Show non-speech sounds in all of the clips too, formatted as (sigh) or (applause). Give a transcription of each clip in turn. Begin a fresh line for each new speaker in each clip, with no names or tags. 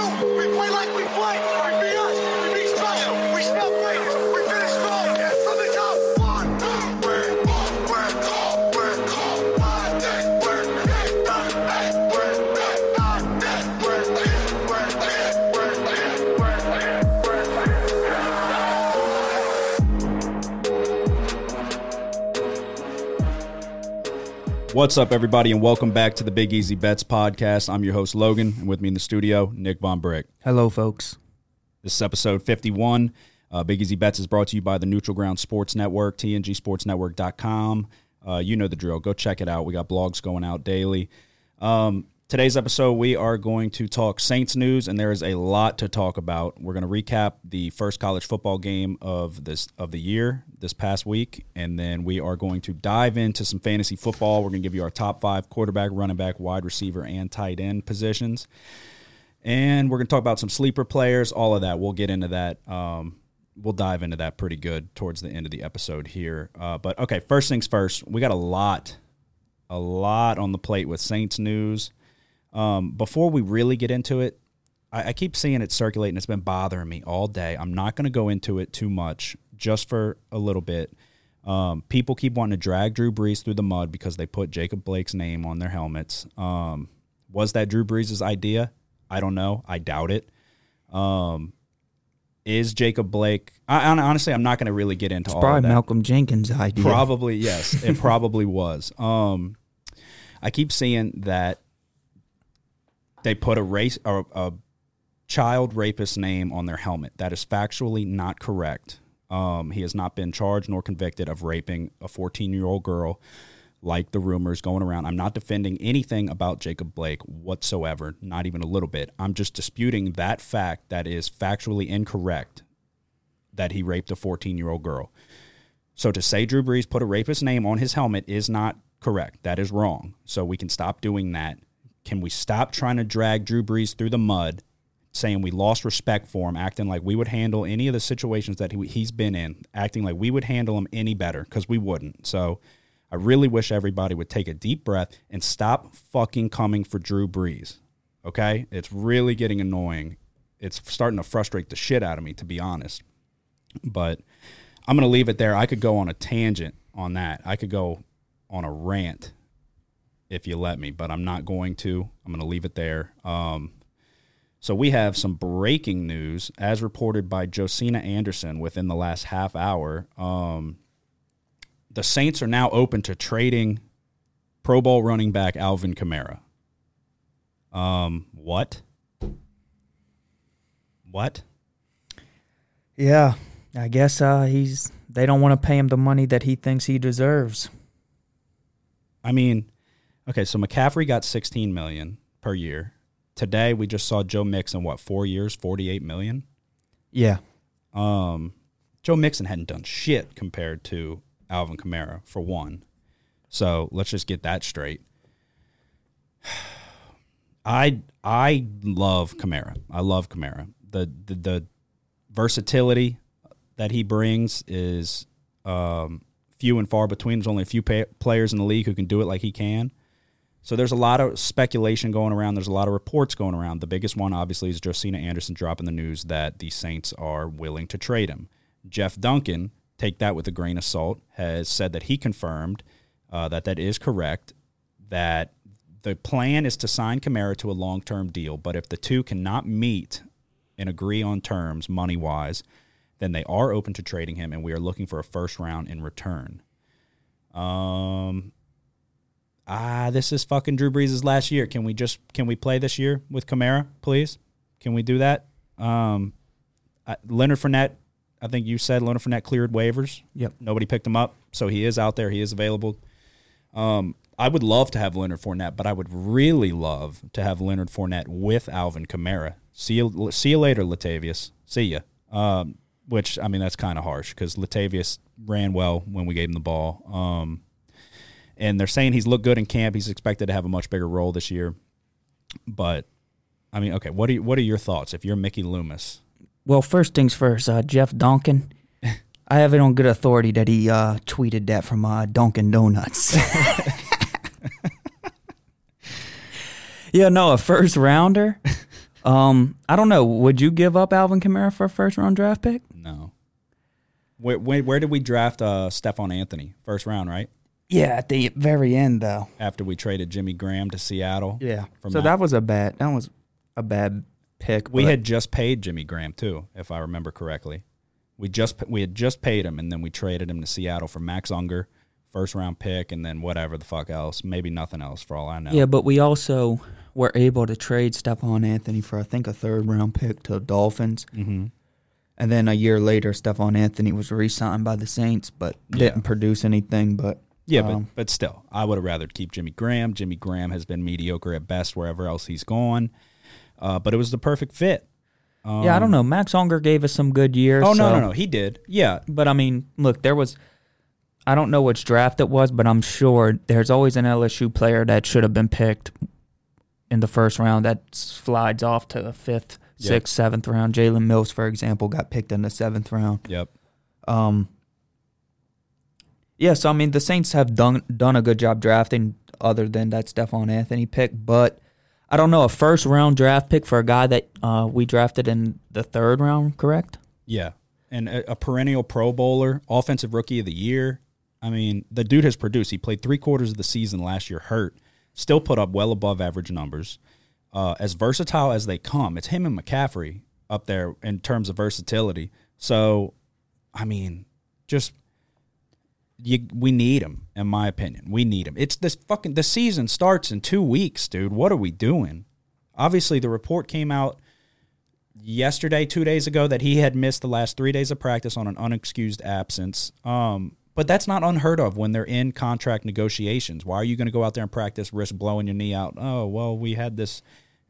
We play like we play.
What's up, everybody, and welcome back to the Big Easy Bets podcast. I'm your host, Logan, and with me in the studio, Nick Von Brick.
Hello, folks.
This is episode 51. Uh, Big Easy Bets is brought to you by the Neutral Ground Sports Network, tngsportsnetwork.com. Uh, you know the drill. Go check it out. We got blogs going out daily. Um, today's episode, we are going to talk Saints news, and there is a lot to talk about. We're going to recap the first college football game of this of the year this past week, and then we are going to dive into some fantasy football. We're going to give you our top five quarterback, running back, wide receiver, and tight end positions. And we're going to talk about some sleeper players, all of that. We'll get into that. Um, we'll dive into that pretty good towards the end of the episode here. Uh, but okay, first things first, we got a lot, a lot on the plate with Saints news. Um, before we really get into it, I, I keep seeing it circulating. And it's been bothering me all day. I'm not going to go into it too much, just for a little bit. Um, people keep wanting to drag Drew Brees through the mud because they put Jacob Blake's name on their helmets. Um, was that Drew Brees' idea? I don't know. I doubt it. Um, is Jacob Blake? I, hon- honestly, I'm not going to really get into all
Probably
that.
Malcolm Jenkins' idea.
Probably yes, it (laughs) probably was. Um, I keep seeing that they put a race or a child rapist name on their helmet. That is factually not correct. Um, he has not been charged nor convicted of raping a 14 year old girl, like the rumors going around. I'm not defending anything about Jacob Blake whatsoever, not even a little bit. I'm just disputing that fact that is factually incorrect that he raped a 14 year old girl. So to say Drew Brees put a rapist name on his helmet is not correct. That is wrong. So we can stop doing that. Can we stop trying to drag Drew Brees through the mud, saying we lost respect for him, acting like we would handle any of the situations that he, he's been in, acting like we would handle him any better because we wouldn't. So I really wish everybody would take a deep breath and stop fucking coming for Drew Brees. Okay? It's really getting annoying. It's starting to frustrate the shit out of me, to be honest. But I'm going to leave it there. I could go on a tangent on that. I could go on a rant if you let me, but I'm not going to. I'm going to leave it there. Um, so we have some breaking news as reported by Josina Anderson within the last half hour. Um, the Saints are now open to trading Pro Bowl running back Alvin Kamara. Um, what? What?
Yeah, I guess uh, he's. They don't want to pay him the money that he thinks he deserves.
I mean, okay, so McCaffrey got 16 million per year. Today we just saw Joe Mixon what, 4 years, 48 million?
Yeah,
Um Joe Mixon hadn't done shit compared to Alvin Kamara for one. So, let's just get that straight. (sighs) I I love Kamara. I love Kamara. The the, the versatility that he brings is um, few and far between. There's only a few pa- players in the league who can do it like he can. So there's a lot of speculation going around. There's a lot of reports going around. The biggest one, obviously, is Josina Anderson dropping the news that the Saints are willing to trade him. Jeff Duncan, take that with a grain of salt, has said that he confirmed uh, that that is correct. That the plan is to sign Kamara to a long-term deal, but if the two cannot meet and agree on terms money-wise, then they are open to trading him, and we are looking for a first round in return. Um, ah, this is fucking Drew Brees' last year. Can we just can we play this year with Kamara, please? Can we do that? Um, I, Leonard Fournette, I think you said Leonard Fournette cleared waivers.
Yep.
Nobody picked him up, so he is out there. He is available. Um, I would love to have Leonard Fournette, but I would really love to have Leonard Fournette with Alvin Kamara. See you, see you later, Latavius. See ya. Um, which I mean that's kind of harsh because Latavius ran well when we gave him the ball. Um, and they're saying he's looked good in camp. He's expected to have a much bigger role this year. But I mean, okay, what are you, what are your thoughts if you're Mickey Loomis?
Well, first things first, uh, Jeff Donkin. (laughs) I have it on good authority that he uh, tweeted that from uh, Dunkin' Donuts. (laughs) yeah, no, a first rounder Um, I don't know. Would you give up Alvin Kamara for a first round draft pick?
No. Where, where, where did we draft uh, Stephone Anthony? First round, right?
Yeah, at the very end though.
After we traded Jimmy Graham to Seattle.
Yeah.
From
so
Matt.
that was a bad. That was a bad pick.
We had just paid Jimmy Graham too, if I remember correctly. We just we had just paid him, and then we traded him to Seattle for Max Unger, first round pick, and then whatever the fuck else, maybe nothing else for all I know.
Yeah, but we also were able to trade Stephone Anthony for I think a third round pick to the Dolphins.
hmm
And then a year later, Stephone Anthony was re-signed by the Saints, but didn't
Yeah.
produce anything. But
Yeah,
um,
but but still, I would have rather keep Jimmy Graham. Jimmy Graham has been mediocre at best wherever else he's gone, uh, but it was the perfect fit.
yeah, I don't know. Max Unger gave us some good years.
Oh no,
so-
no, no, he did. Yeah,
But I mean, look, there was. I don't know which draft it was, but I'm sure there's always an LSU player that should have been picked in the first round that slides off to the fifth,
Yep.
sixth, seventh round. Jalen Mills, for example, got picked in the seventh round.
yep.
Um, yeah, so I mean, the Saints have done done a good job drafting, other than that Stephone Anthony pick. But I don't know a first round draft pick for a guy that uh, we drafted in the third round, correct?
Yeah, and a, a perennial Pro Bowler, offensive rookie of the year. I mean, the dude has produced. He played three quarters of the season last year, hurt, still put up well above average numbers. Uh, as versatile as they come, it's him and McCaffrey up there in terms of versatility. So, I mean, just you, we need him, in my opinion. We need him. It's this fucking the season starts in two weeks, dude. What are we doing? Obviously, the report came out yesterday, two days ago, that he had missed the last three days of practice on an unexcused absence. Um, but that's not unheard of when they're in contract negotiations. Why are you going to go out there and practice, risk blowing your knee out? Oh, well, we had this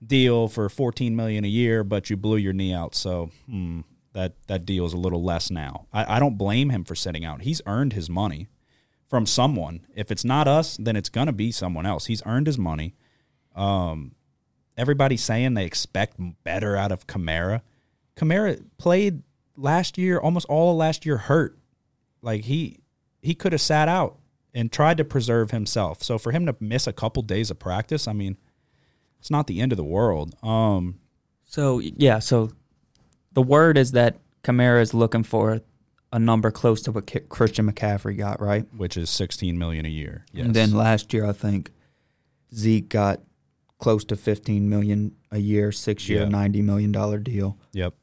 deal for fourteen million a year, but you blew your knee out, so hmm, that that deal is a little less now. I, I don't blame him for sitting out. He's earned his money from someone. If it's not us, then it's gonna be someone else. He's earned his money. Um, everybody's saying they expect better out of Kamara. Kamara played last year, almost all of last year hurt. Like he he could have sat out and tried to preserve himself. So for him to miss a couple days of practice, I mean, it's not the end of the world. Um,
So yeah, so the word is that Kamara is looking for a number close to what Ki- Christian McCaffrey got, right?
which is 16 million a year. Yes.
And then last year, I think Zeke got close to 15 million a year, six year,
Yeah.
90 million dollar deal.
yep.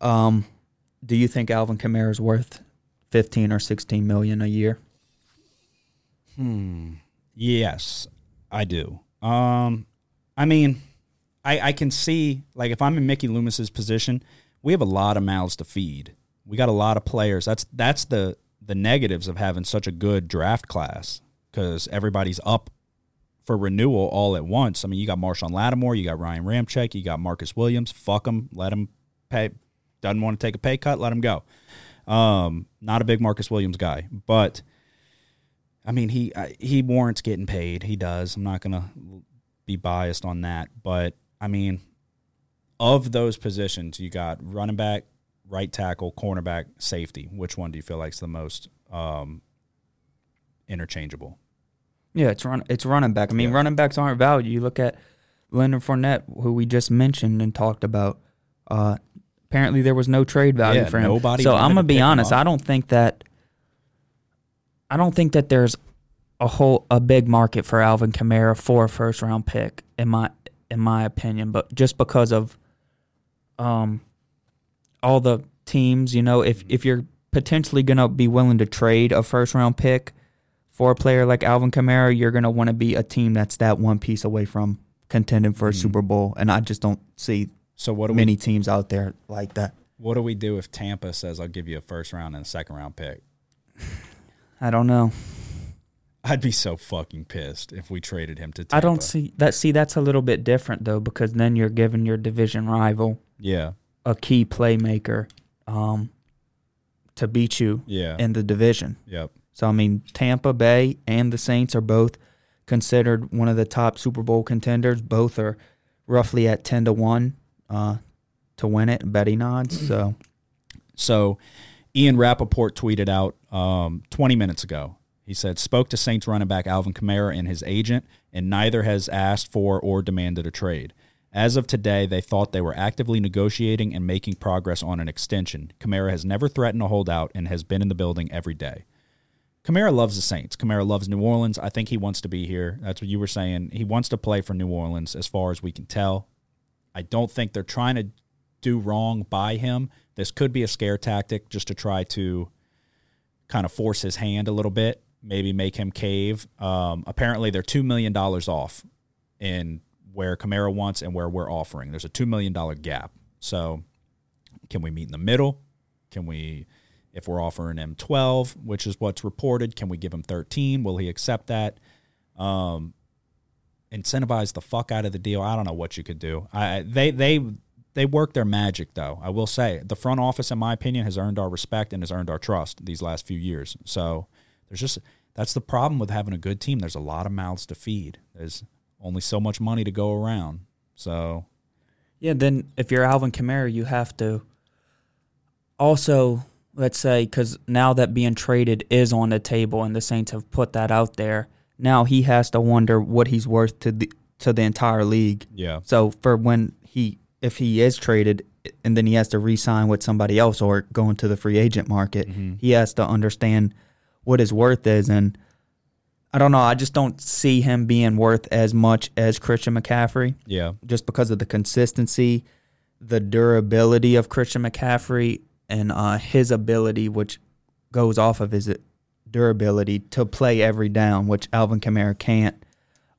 Um, do you think Alvin Kamara is worth 15 or 16 million a year? Hmm.
Yes, I do. Um, I mean, I I can see like if I'm in Mickey Loomis's position, we have a lot of mouths to feed. We got a lot of players. That's that's the the negatives of having such a good draft class because everybody's up for renewal all at once. I mean, you got Marshon Lattimore, you got Ryan Ramczyk, you got Marcus Williams. Fuck him, let him pay. Doesn't want to take a pay cut, let him go. Um, not a big Marcus Williams guy, but I mean, he he warrants getting paid. He does. I'm not gonna be biased on that, but I mean, of those positions, you got running back, right tackle, cornerback, safety. Which one do you feel like is the most um, interchangeable?
Yeah, it's run it's running back. I mean,
Yeah.
running backs aren't valued. You look at Leonard Fournette, who we just mentioned and talked about. Uh, apparently, there was no trade value
Yeah,
for him.
nobody
so I'm gonna be honest. I don't think that. I don't think that there's a whole a big market for Alvin Kamara for a first round pick in my in my opinion. But just because of, um, all the teams, you know, if if you're potentially gonna be willing to trade a first round pick for a player like Alvin Kamara, you're going to want to be a team that's that one piece away from contending for a Super Bowl. And I just don't see
So what do
many
we
teams out there like that.
what do we do if Tampa says I'll give you a first round and a second round pick? (sighs)
I don't know.
I'd be so fucking pissed if we traded him to Tampa.
I don't see that. See, that's a little bit different though, because then you're giving your division rival
Yeah,
a key playmaker um, to beat you
yeah,
in the division.
yep.
So I mean, Tampa Bay and the Saints are both considered one of the top Super Bowl contenders. Both are roughly at ten to one uh, to win it, betting odds. So
So Ian Rapoport tweeted out um, 20 minutes ago. He said, spoke to Saints running back Alvin Kamara and his agent, and neither has asked for or demanded a trade. As of today, they thought they were actively negotiating and making progress on an extension. Kamara has never threatened a holdout and has been in the building every day. Kamara loves the Saints. Kamara loves New Orleans. I think he wants to be here. That's what you were saying. He wants to play for New Orleans, as far as we can tell. I don't think they're trying to do wrong by him. This could be a scare tactic just to try to kind of force his hand a little bit, maybe make him cave. Um, apparently, they're $2 million off in where Kamara wants and where we're offering. There's a $2 million gap. So, can we meet in the middle? Can we, if we're offering him 12, which is what's reported, can we give him 13? Will he accept that? Um, incentivize the fuck out of the deal. I don't know what you could do. I they they they work their magic though. I will say the front office, in my opinion, has earned our respect and has earned our trust these last few years. So there's just that's the problem with having a good team. There's a lot of mouths to feed. There's only so much money to go around. So
Yeah, then if you're Alvin Kamara, you have to also, let's say, because now that being traded is on the table and the Saints have put that out there, now he has to wonder what he's worth to the to the entire league.
yeah,
So for when he, if he is traded, and then he has to re-sign with somebody else or go into the free agent market, mm-hmm. he has to understand what his worth is. And I don't know, I just don't see him being worth as much as Christian McCaffrey
yeah,
just because of the consistency, the durability of Christian McCaffrey, and uh, his ability, which goes off of his durability to play every down, which Alvin Kamara can't.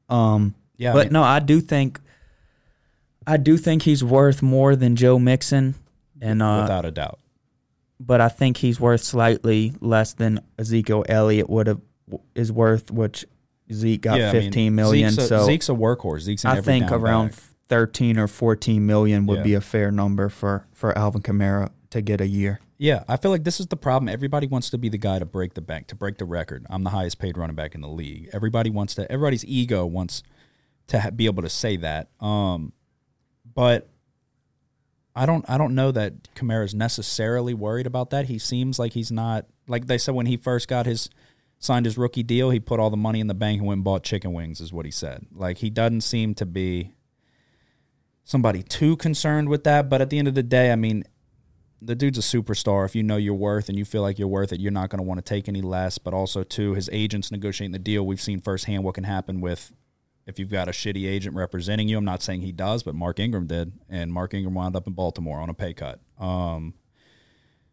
Um,
yeah. I
but
mean,
no, I do think, I do think he's worth more than Joe Mixon, and uh,
without a doubt.
but I think he's worth slightly less than Ezekiel Elliott would have is worth, which Zeke got
yeah, I mean,
fifteen million.
Zeke's a,
so
Zeke's a workhorse. Zeke's
I think around
back.
13 or 14 million would
Yeah.
be a fair number for, for Alvin Kamara to get a year.
Yeah, I feel like this is the problem. Everybody wants to be the guy to break the bank, to break the record. I'm the highest paid running back in the league. Everybody wants to. Everybody's ego wants to ha- be able to say that. Um, but I don't. I don't know that Kamara's necessarily worried about that. He seems like he's not. Like they said when he first got his signed his rookie deal, he put all the money in the bank and went and bought chicken wings. Is what he said. Like he doesn't seem to be somebody too concerned with that. But at the end of the day, I mean, the dude's a superstar. If you know your worth and you feel like you're worth it, you're not going to want to take any less. But also, too, his agents negotiating the deal. We've seen firsthand what can happen with if you've got a shitty agent representing you. I'm not saying he does, but Mark Ingram did, and Mark Ingram wound up in Baltimore on a pay cut. Um,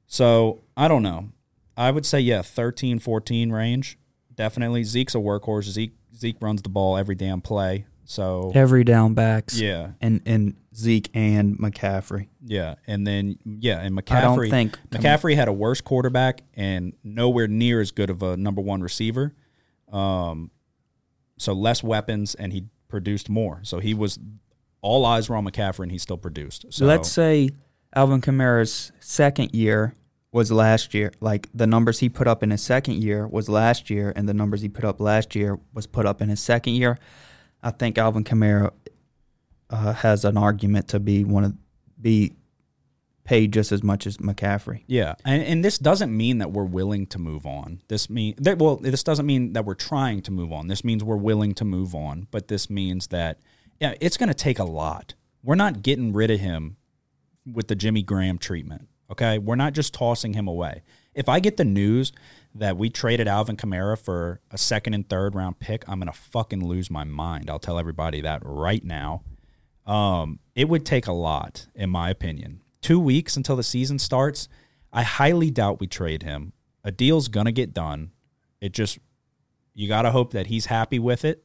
so I don't know. I would say yeah, 13, 14 range. Definitely. Zeke's a workhorse. Zeke Zeke runs the ball every damn play. So
Every down backs.
yeah,
And, and Zeke and McCaffrey.
yeah, and then yeah, and McCaffrey.
I don't think
McCaffrey had a worse quarterback and nowhere near as good of a number one receiver. Um, so less weapons, and he produced more. So he was all eyes were on McCaffrey, and he still produced. So
Let's say Alvin Kamara's second year was last year. Like the numbers he put up in his second year was last year, and the numbers he put up last year was put up in his second year. I think Alvin Kamara uh, has an argument to be one of be paid just as much as McCaffrey.
Yeah, and and this doesn't mean that we're willing to move on. This mean that well, this doesn't mean that we're trying to move on. This means we're willing to move on. But this means that yeah, it's going to take a lot. We're not getting rid of him with the Jimmy Graham treatment. Okay, we're not just tossing him away. If I get the news that we traded Alvin Kamara for a second and third round pick, I'm gonna fucking lose my mind. I'll tell everybody that right now. Um, it would take a lot, in my opinion. Two weeks until the season starts. I highly doubt we trade him. A deal's gonna get done. It just you gotta hope that he's happy with it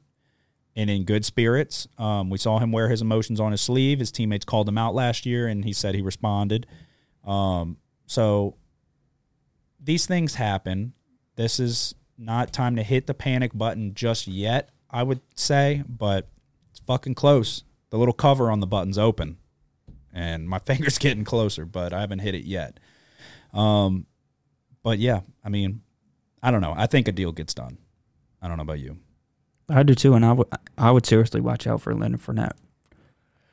and in good spirits. Um, we saw him wear his emotions on his sleeve. His teammates called him out last year, and he said he responded. Um, so these things happen. This is not time to hit the panic button just yet, I would say, but it's fucking close. The little cover on the button's open, and my (laughs) finger's getting closer, but I haven't hit it yet. Um, but yeah, I mean, I don't know. I think a deal gets done. I don't know about you.
I do too, and I would I would seriously watch out for Leonard Fournette.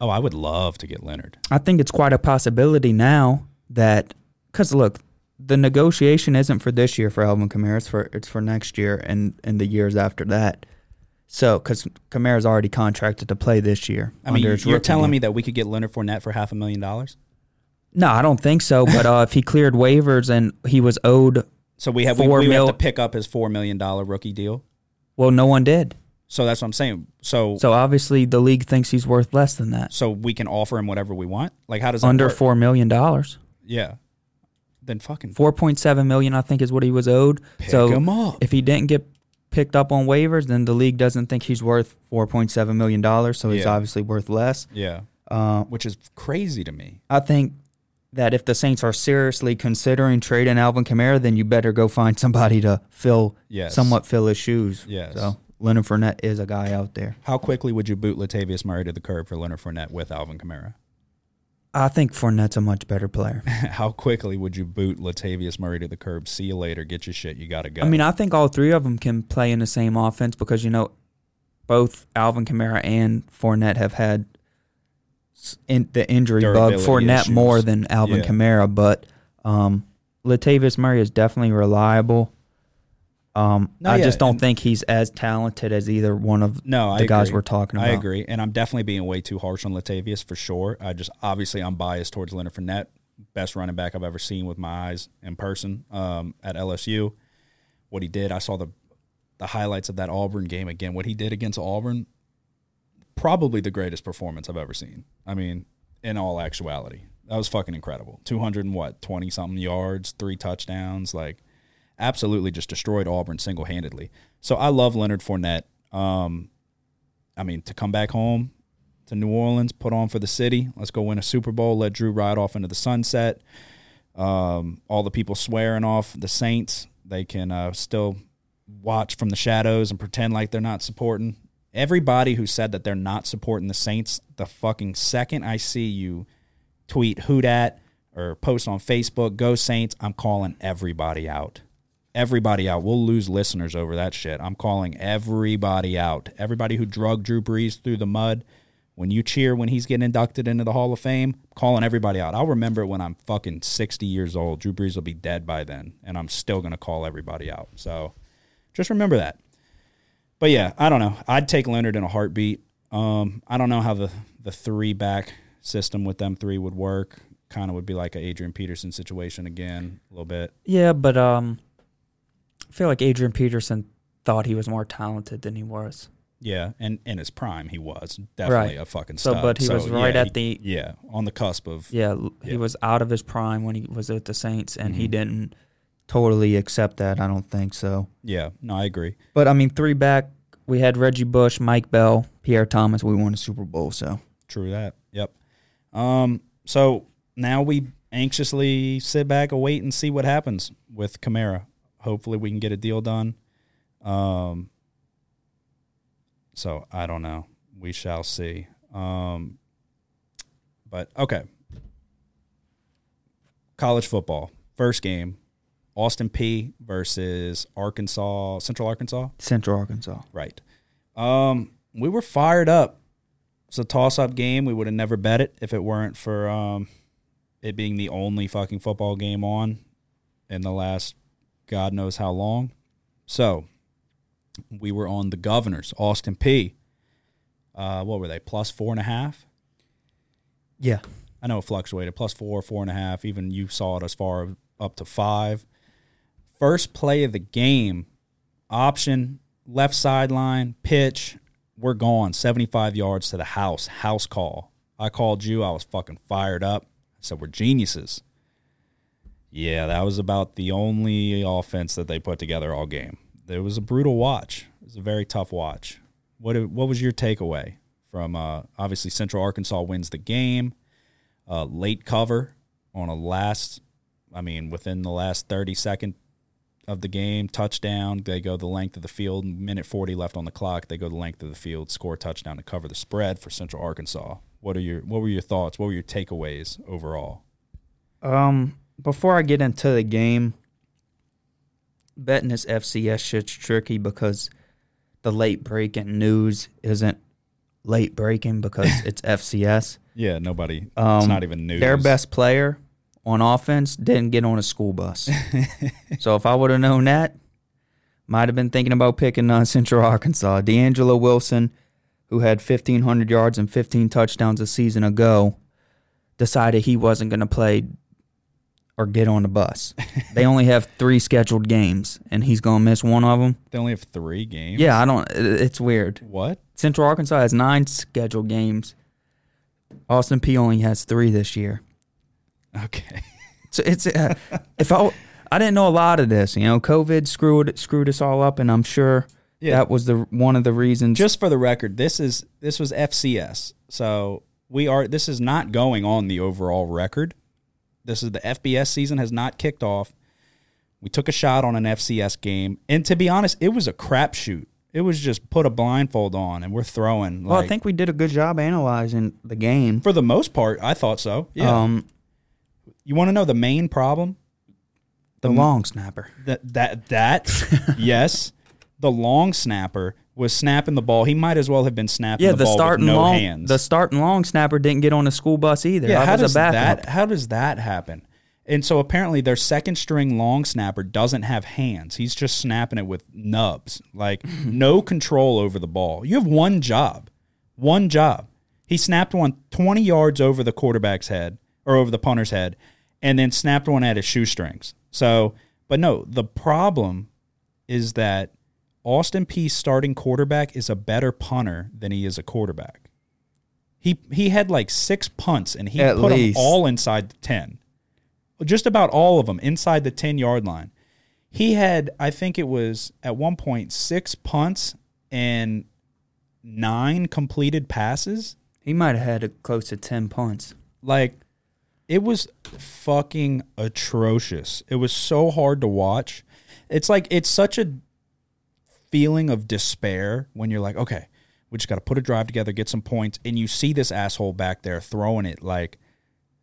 Oh, I would love to get Leonard.
I think it's quite a possibility now that because look, the negotiation isn't for this year for Alvin Kamara. It's for it's for next year and and the years after that. So, because Kamara's already contracted to play this year.
I mean, you're telling me that we could get Leonard Fournette for half a million dollars?
No, I don't think so. But uh, if he cleared waivers and he was owed,
So we have we,
Four
we
mil-
have to pick up his four million dollar rookie deal.
well, no one did.
So that's what I'm saying. So so,
obviously the league thinks he's worth less than that.
So we can offer him whatever we want. Like how does that
Under
work?
four million dollars.
Yeah. Then fucking
Four point seven million, I think, is what he was owed.
Pick
so
him up.
if he didn't get picked up on waivers, then the league doesn't think he's worth four point seven million dollars. So he's
Yeah.
obviously worth less.
yeah,
Uh,
which is crazy to me.
I think that if the Saints are seriously considering trading Alvin Kamara, then you better go find somebody to fill
Yes.
somewhat fill his shoes.
Yes.
So Leonard Fournette is a guy out there.
How quickly would you boot Latavius Murray to the curb for Leonard Fournette with Alvin Kamara?
I think Fournette's a much better player. (laughs)
How quickly would you boot Latavius Murray to the curb? See you later. Get your shit. You got to go.
I mean, I think all three of them can play in the same offense because you know both Alvin Kamara and Fournette have had in, the injury bug. Fournette
issues.
more than Alvin
Yeah.
Kamara, but um, Latavius Murray is definitely reliable. Um,
No,
I
yeah,
just don't think he's as talented as either one of
no,
the guys we're talking about.
I agree, and I'm definitely being way too harsh on Latavius for sure. I just obviously I'm biased towards Leonard Fournette, best running back I've ever seen with my eyes in person um, at LSU. What he did, I saw the the highlights of that Auburn game again. What he did against Auburn, probably the greatest performance I've ever seen. I mean, in all actuality, that was fucking incredible. Two hundred and what, twenty something yards, three touchdowns, like absolutely just destroyed Auburn single handedly. So I love Leonard Fournette. Um, I mean, to come back home to New Orleans, put on for the city. Let's go win a Super Bowl. Let Drew ride off into the sunset. Um, all the people swearing off the Saints, they can uh, still watch from the shadows and pretend like they're not supporting. Everybody who said that they're not supporting the Saints, the fucking second I see you tweet who dat or post on Facebook, go Saints, I'm calling everybody out. Everybody out. We'll lose listeners over that shit. I'm calling everybody out. Everybody who drug Drew Brees through the mud. When you cheer when he's getting inducted into the Hall of Fame, calling everybody out. I'll remember it when I'm fucking 60 years old. Drew Brees will be dead by then, and I'm still going to call everybody out. So just remember that. But yeah, I don't know. I'd take Leonard in a heartbeat. Um, I don't know how the, the three back system with them three would work. Kind of would be like a Adrian Peterson situation again, a little bit.
Yeah, but um, I feel like Adrian Peterson thought he was more talented than he was.
Yeah, and in his prime, he was definitely
Right.
a fucking
So, but he was right
yeah,
at
he-
the-
yeah on the cusp of
Yeah,
Yeah.
he was out of his prime when he was with the Saints, and he
Mhm.
didn't totally accept that. I don't think so.
yeah. No, I agree.
But I mean, three back, we had Reggie Bush, Mike Bell, Pierre Thomas. We won a Super Bowl, so
True that. Yep. Um. So now we anxiously sit back, await, and see what happens with Kamara. Hopefully, we can get a deal done. Um. So I don't know. We shall see. Um. But okay. College football first game, Austin Peay versus Arkansas, Central Arkansas.
Central Arkansas.
Right. Um, we were fired up. It's a toss-up game. We would have never bet it if it weren't for um, it being the only fucking football game on in the last God knows how long. So we were on the Governors, Austin Peay. Uh, what were they? Plus four and a half.
Yeah,
I know it fluctuated. Plus four, four and a half. Even you saw it as far up to five. First play of the game, option, left sideline, pitch. We're gone. 75 yards to the house. House call. I called you. I was fucking fired up. I said, We're geniuses. Yeah, that was about the only offense that they put together all game. It was a brutal watch. It was a very tough watch. What what was your takeaway from uh, obviously Central Arkansas wins the game, uh, late cover on a last, I mean within the last thirty second of the game, touchdown. They go the length of the field. Minute forty left on the clock. They go the length of the field, score touchdown to cover the spread for Central Arkansas. What are your what were your thoughts? What were your takeaways overall?
Um, before I get into the game, betting this FCS shit's tricky because the late breaking news isn't late breaking because (laughs) it's FCS.
Yeah, nobody.
Um,
it's not even news.
Their best player on offense didn't get on a school bus. (laughs) so if I would have known that, might have been thinking about picking uh, Central Arkansas. D'Angelo Wilson, who had 1,500 yards and 15 touchdowns a season ago, decided he wasn't going to play or get on the bus. they only have three scheduled games, and he's going to miss one of them.
They only have three games.
Yeah, I don't. it- It's weird.
What?
Central Arkansas has nine scheduled games. Austin Peay only has three this year.
Okay. (laughs)
So it's uh, if I I didn't know a lot of this. You know, COVID screwed screwed us all up, and I'm sure
Yeah.
that was the one of the reasons.
Just for the record, this is this was FCS. So we are this is not going on the overall record. This is the FBS season has not kicked off. We took a shot on an FCS game, and to be honest, it was a crapshoot. It was just put a blindfold on, and we're throwing. Like,
well, I think we did a good job analyzing the game.
for the most part, I thought so. Yeah.
Um,
you want to know the main problem?
the long snapper.
That that that (laughs) yes, the long snapper was snapping the ball. He might as well have been snapping
Yeah,
the,
the
ball
starting
with no
long
hands.
the starting long snapper didn't get on the school bus either.
yeah, how does that how does that happen? And so apparently their second string long snapper doesn't have hands. He's just snapping it with nubs. Like (laughs) no control over the ball. You have one job. One job. He snapped one 20 yards over the quarterback's head or over the punter's head and then snapped one at his shoestrings. So, but no, the problem is that Austin Peay's starting quarterback is a better punter than he is a quarterback. He he had like six punts and he
At
put
least.
them all inside the 10. Just about all of them inside the 10 yard line. He had, I think it was at one point, six punts and nine completed passes.
He might have had a close to ten punts.
Like, it was fucking atrocious. It was so hard to watch. It's like, it's such a feeling of despair when you're like, okay, we just got to put a drive together, get some points, and you see this asshole back there throwing it like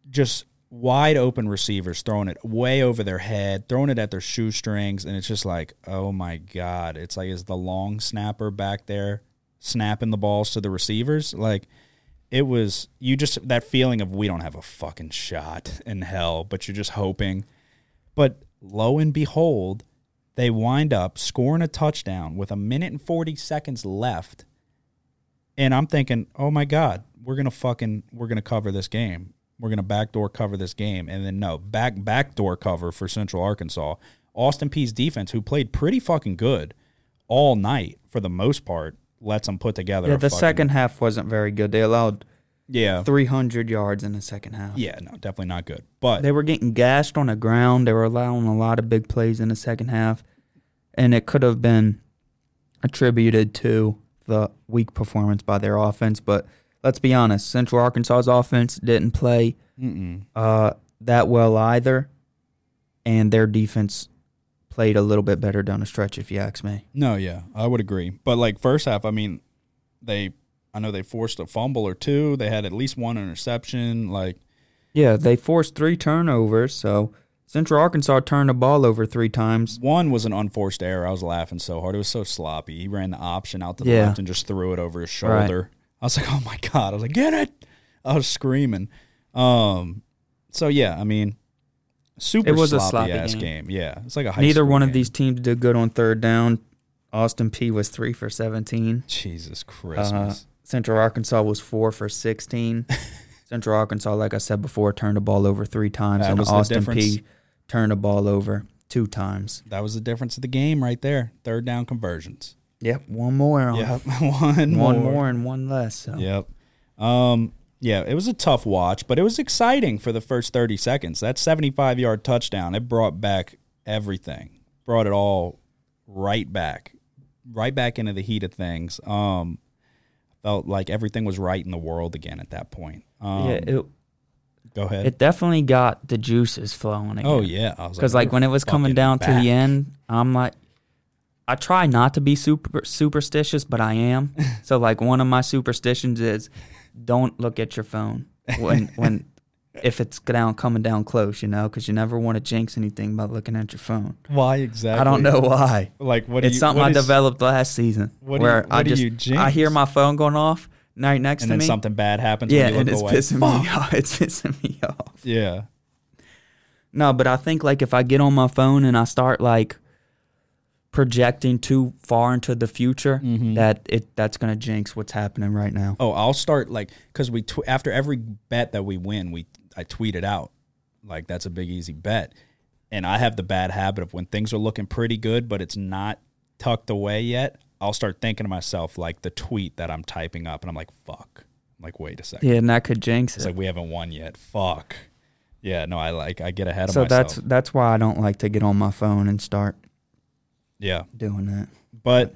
just wide open receivers, throwing it way over their head, throwing it at their shoestrings, and it's just like, oh my god, it's like is the long snapper back there snapping the balls to the receivers like. It was you just that feeling of we don't have a fucking shot in hell, but you're just hoping. But lo and behold, they wind up scoring a touchdown with a minute and 40 seconds left. And I'm thinking, oh my God, we're going to fucking, we're going to cover this game. We're going to backdoor cover this game. And then no, back, backdoor cover for Central Arkansas. Austin Peay's defense, who played pretty fucking good all night for the most part, lets them put together.
Yeah, the
fucking-
second half wasn't very good. They allowed
Yeah.
300 yards in the second half.
Yeah, no, definitely not good. But
They were getting gashed on the ground. They were allowing a lot of big plays in the second half, and it could have been attributed to the weak performance by their offense. But let's be honest, Central Arkansas's offense didn't play uh, that well either, and their defense played a little bit better down the stretch, if you ask me.
No, yeah, I would agree. But like first half, I mean, they I know they forced a fumble or two. They had at least one interception. Like
Yeah, they forced three turnovers, so Central Arkansas turned the ball over three times.
one was an unforced error. I was laughing so hard. It was so sloppy. He ran the option out to the
Yeah.
left and just threw it over his shoulder. I was like, (laughs) "Oh my god." I was like, "Get it." I was screaming. Um so yeah, I mean super
It was a
sloppy,
sloppy
ass
game.
game. Yeah. It's like a high
Neither one of these teams did good on third down. Austin Peay was three for 17.
Jesus
Uh,
Christmas.
Central Arkansas was four for 16. (laughs) Central Arkansas, like I said before, turned the ball over three times,
That
and Austin. Peay turned the ball over two times.
that was the difference of the game right there. Third down conversions.
Yep, one more. on-
Yep. (laughs) (laughs) one more.
One more and one less. So.
Yep. Um, yeah, it was a tough watch, but it was exciting for the first 30 seconds. That 75 yard touchdown, it brought back everything, brought it all right back, right back into the heat of things. Um, felt like everything was right in the world again at that point. Um,
yeah, it,
go ahead.
it definitely got the juices flowing again.
oh, yeah. I was
Because like
we're
when it was coming down to the end, I'm like, I try not to be super superstitious, but I am. (laughs) so like one of my superstitions is, don't look at your phone when when (laughs) if it's down coming down close, you know, because you never want to jinx anything by looking at your phone.
Why exactly?
I don't know why.
Like, what do
It's
you,
something
what
I
is-
developed last season
what do you-
where
what
I
do
just
you jinx?
I hear my phone going off right next
And
to
then
me.
something bad happens
yeah, and it's
away.
pissing
Fuck.
me off. (laughs) It's pissing me off.
Yeah.
No, but I think like if I get on my phone and I start like projecting too far into the future, mm-hmm. that it that's going to jinx what's happening right now.
Oh, I'll start like because we tw- after every bet that we win, we I tweet it out like that's a big easy bet, and I have the bad habit of when things are looking pretty good, but it's not tucked away yet. I'll start thinking to myself like the tweet that I'm typing up, and I'm like, "Fuck!" I'm like, "Wait a second.
Yeah, and that could jinx
It's
it.
like we haven't won yet. Fuck. Yeah, no, I like I get ahead of myself.
so that's that's why I don't like to get on my phone and start
yeah,
doing that.
But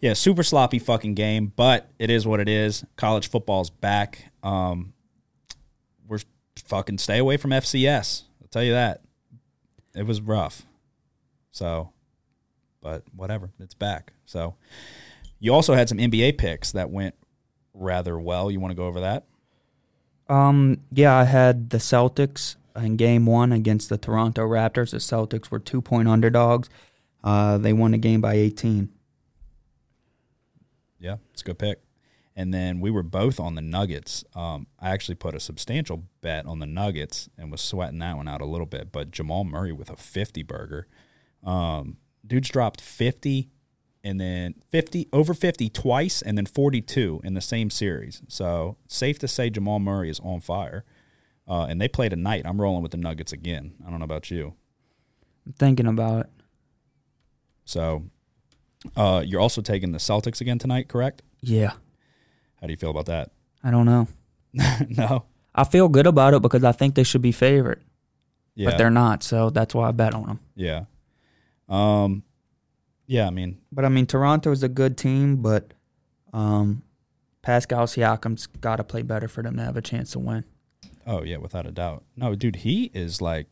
yeah, super sloppy fucking game, but it is what it is. College football's back. Um, fucking stay away from FCS. I'll tell you that. It was rough. So, but whatever, it's back. So, you also had some NBA picks that went rather well. You want to go over that?
Um, yeah, I had the Celtics in game one against the Toronto Raptors. The Celtics were two point underdogs. Uh, they won the game by 18.
Yeah, it's a good pick. And then we were both on the Nuggets. Um, I actually put a substantial bet on the Nuggets and was sweating that one out a little bit. But Jamal Murray with a 50 burger. Um, dude's dropped 50 and then 50 over 50 twice and then 42 in the same series. So safe to say Jamal Murray is on fire. Uh, and they play tonight. I'm rolling with the Nuggets again. I don't know about you.
I'm thinking about it.
So uh, you're also taking the Celtics again tonight, correct?
Yeah,
How do you feel about that?
I don't know. (laughs)
no.
I feel good about it because I think they should be favored,
Yeah.
but they're not. So that's why I bet on them.
Yeah. Um yeah, I mean,
But I mean, Toronto is a good team, but um, Pascal Siakam's got to play better for them to have a chance to win.
oh yeah, without a doubt. No, dude, he is like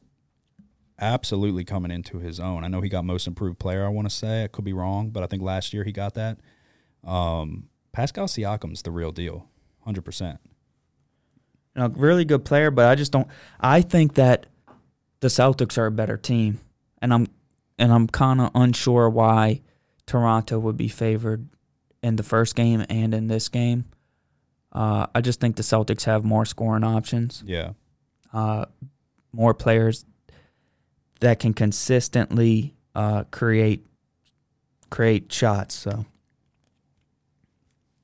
absolutely coming into his own. I know he got most improved player, I want to say. I could be wrong, but I think last year he got that. Um Pascal Siakam's the real deal. 100%.
You know, really good player, but I just don't. I think that the Celtics are a better team, and I'm and I'm kind of unsure why Toronto would be favored in the first game and in this game. Uh, I just think the Celtics have more scoring options,
Yeah.
uh, more players that can consistently uh, create create shots. So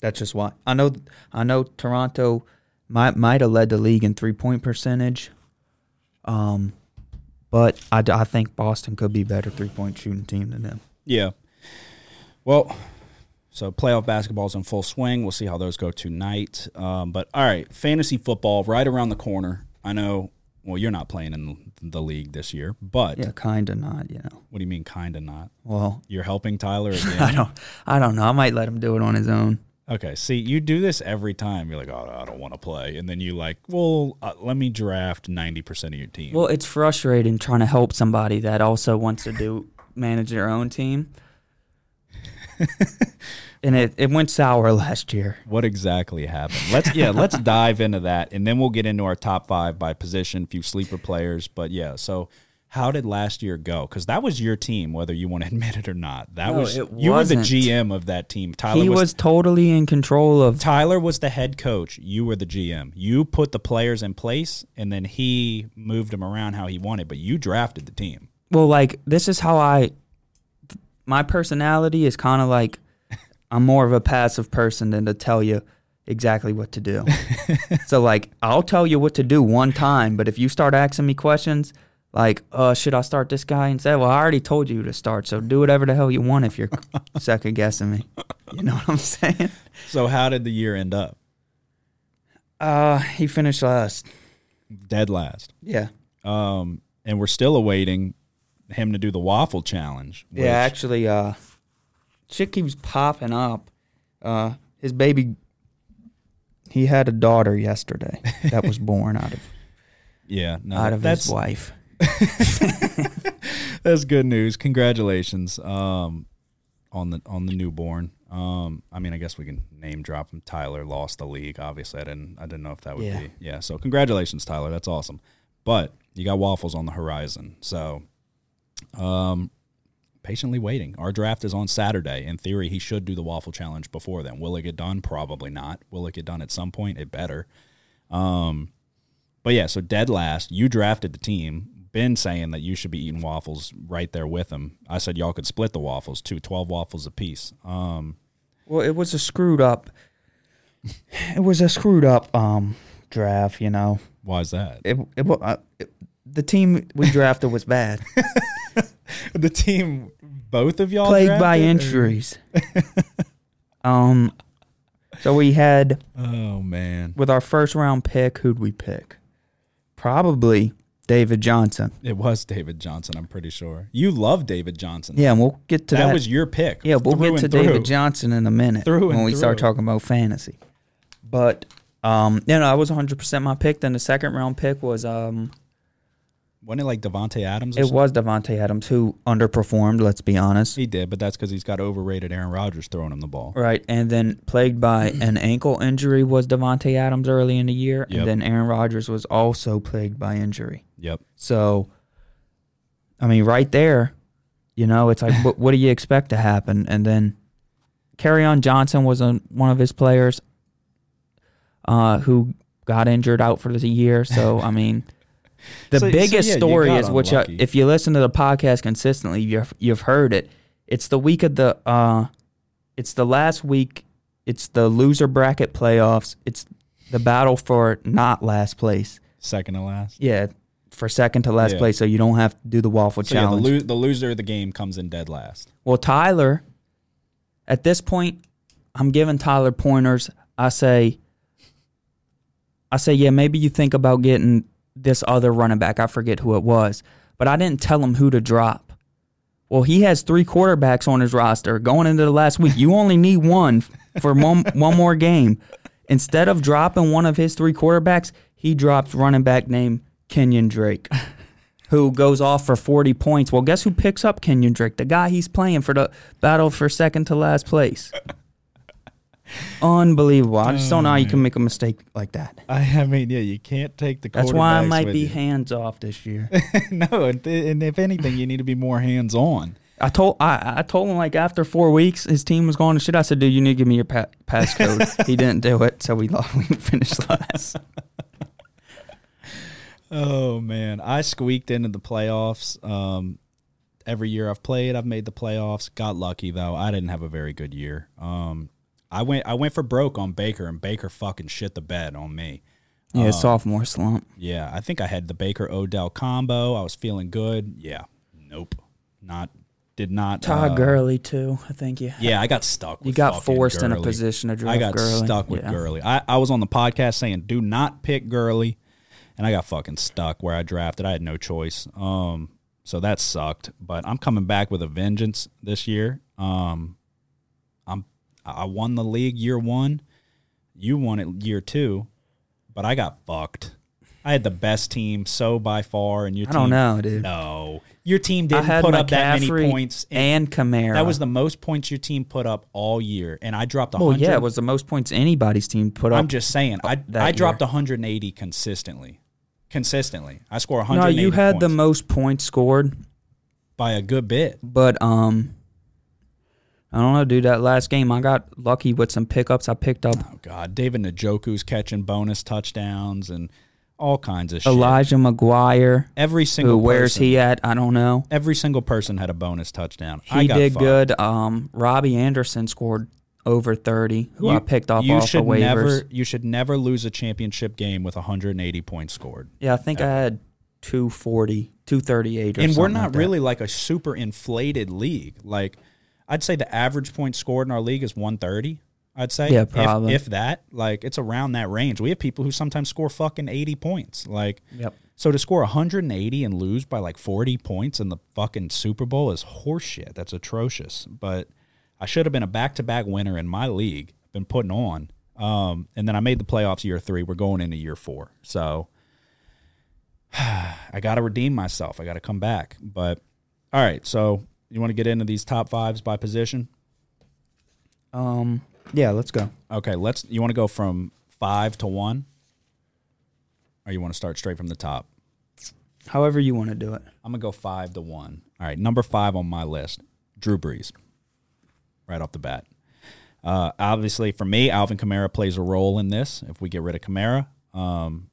that's just why I know. I know Toronto might might have led the league in three point percentage. Um, but I, I think Boston could be a better three point shooting team than them.
Yeah. Well, so playoff basketball is in full swing. We'll see how those go tonight. Um, but all right, fantasy football right around the corner. I know. Well, you're not playing in the league this year, but
Yeah, kind of not. You know.
what do you mean, kind of not?
Well,
You're helping Tyler (laughs) again.
I don't. I don't know. I might let him do it on his own.
Okay, see, you do this every time. You're like, oh, I don't want to play, and then you like, well, uh, let me draft ninety percent of your team.
Well, it's frustrating trying to help somebody that also wants to do (laughs) manage their own team. (laughs) and it, it went sour last year.
what exactly happened? Let's yeah, let's (laughs) dive into that, and then we'll get into our top five by position, a few sleeper players. But yeah, so how did last year go? Because that was your team, whether you want to (laughs) admit it or not. That
No,
was you were the. GM of that team. Tyler
he
was,
was totally in control of.
Tyler was the head coach. You were the GM. You put the players in place, and then he moved them around how he wanted. But you drafted the team.
Well, like this is how I. My personality is kind of like, (laughs) I'm more of a passive person than to tell you exactly what to do. (laughs) so like, I'll tell you what to do one time, but if you start asking me questions, like, uh, should I start this guy and say, well, I already told you to start, so do whatever the hell you want if you're (laughs) second guessing me. You know what I'm saying?
So how did the year end up?
Uh, he finished last.
Dead last.
Yeah.
Um, and we're still awaiting him to do the waffle challenge.
Yeah, actually, uh, shit keeps popping up. Uh, his baby, he had a daughter yesterday that was (laughs) born out of
yeah. No,
out of
that's
his wife. (laughs)
that's good news. Congratulations, um, on the on the newborn. Um, I mean, I guess we can name drop him. Tyler lost the league. Obviously, I didn't. I didn't know if that would
Yeah.
be. Yeah. So congratulations, Tyler. That's awesome. But you got waffles on the horizon. So, um, patiently waiting. Our draft is on Saturday. In theory, he should do the waffle challenge before then. Will it get done? Probably not. Will it get done at some point? It better. Um, but yeah, so dead last. You drafted the team been saying that you should be eating waffles right there with them. I said y'all could split the waffles, two, 12 waffles apiece. Um,
Well, it was a screwed up. It was a screwed up um draft. You know,
why is that?
it, it, uh, it the team we drafted was bad, (laughs)
the team, both of y'all
plagued by
drafted, or-
injuries. (laughs) um, so we had
Oh man,
with our first round pick. Who'd we pick? Probably David Johnson.
it was David Johnson. I'm pretty sure you love David Johnson.
Yeah, and we'll get to
that,
that.
was your pick.
yeah, we'll get to. David Johnson in a minute
Through
when we start talking about fantasy. But um, yeah, no, I was 100 percent my pick. Then the second round pick was um,
Wasn't it like Davante Adams?
It
something?
was Davante Adams who underperformed. Let's be honest.
He did, but that's because he's got overrated Aaron Rodgers throwing him the ball.
Right, and then plagued by (clears throat) an ankle injury was Davante Adams early in the year,
Yep.
and then Aaron Rodgers was also plagued by injury.
Yep.
So, I mean, right there, you know, it's like, (laughs) what, what do you expect to happen? And then, Kerryon Johnson was a, one of his players uh, who got injured out for the year. So, I mean, (laughs) the
So- so,
biggest
yeah,
story is which,
unlucky.
if you listen to the podcast consistently, you've you've heard it. It's the week of the, uh, it's the last week. It's the loser bracket playoffs. It's the battle for not last place.
Second to last.
Yeah, for second to last
Yeah.
place, so you don't have to do the waffle
So yeah, the,
challenge.
lo- the loser of the game comes in dead last.
well, Tyler, at this point, I'm giving Tyler pointers. I say, I say, yeah, maybe you think about getting this other running back. I forget who it was, but I didn't tell him who to drop. Well, he has three quarterbacks on his roster going into the last week. You only need one for one, (laughs) one more game. Instead of dropping one of his three quarterbacks, he drops running back named Kenyon Drake, (laughs) who goes off for 40 points. Well, guess who picks up Kenyon Drake? The guy he's playing for the battle for second to last place. Unbelievable. I just don't know how you can make a mistake like that.
I, I mean, yeah, you can't take the.
That's why I
quarterbacks
might
with
be
you.
hands off this year. (laughs)
no, and, and if anything, you need to be more hands on.
I told I, I told him like after four weeks his team was going to shit. I said, dude, you need to give me your pa- passcode. (laughs) he didn't do it, so we lost. (laughs) We finished last.
Oh man, I squeaked into the playoffs. Um, every year I've played, I've made the playoffs. Got lucky though. I didn't have a very good year. Um, I went I went for broke on Baker, and Baker fucking shit the bed on me.
Yeah, sophomore slump.
Yeah, I think I had the Baker Odell combo. I was feeling good. Yeah, nope, not did not.
Todd
uh,
Gurley too. I think you.
Yeah, I got stuck. With
You got forced in a position to draft
I got
Gurley.
stuck with
Yeah.
Gurley. I, I was on the podcast saying, "Do not pick Gurley," and I got fucking stuck where I drafted. I had no choice. Um, so that sucked. But I'm coming back with a vengeance this year. Um, I won the league year one. You won it year two, but I got fucked. I had the best team so by far, and your
I
team.
don't know, dude.
No, your team didn't put up that many points. in-
and Kamara.
that was the most points your team put up all year, and I dropped a
well, yeah, it was the most points anybody's team put up.
I'm just saying, I I
year.
dropped 180 consistently, consistently. I score
no,
180.
you had the most points scored,
by a good bit.
but um, I don't know, dude. That last game, I got lucky with some pickups. I picked up
Oh God, David Njoku's catching bonus touchdowns and all kinds of shit.
Elijah McGuire.
Every single
Who where's
person,
he at? I don't know.
Every single person had a bonus touchdown. I
He
got
did
fucked.
good. Um, Robbie Anderson scored over thirty, who I picked off
you
off
should
of waivers.
never you should never lose a championship game with 180 points scored.
yeah, I think I had 240, 238 or
and we're not
like
really like a super inflated league. Like I'd say the average point scored in our league is 130. I'd say
Yeah,
If-
probably.
If, that, like it's around that range. We have people who sometimes score fucking 80 points. Like
Yep.
so to score 180 and lose by like 40 points in the fucking Super Bowl is horseshit. That's atrocious. But I should have been a back-to-back winner in my league. Been putting on. Um, and then I made the playoffs year 3. We're going into year 4. So (sighs) I got to redeem myself. I got to come back. But all right, so you want to get into these top fives by position?
Um, yeah, let's go.
Okay, let's. You want to go from five to one, or you want to start straight from the top?
However you want to do it.
I'm gonna go five to one. All right, number five on my list, Drew Brees. Right off the bat, uh, obviously for me, Alvin Kamara plays a role in this. If we get rid of Kamara, um,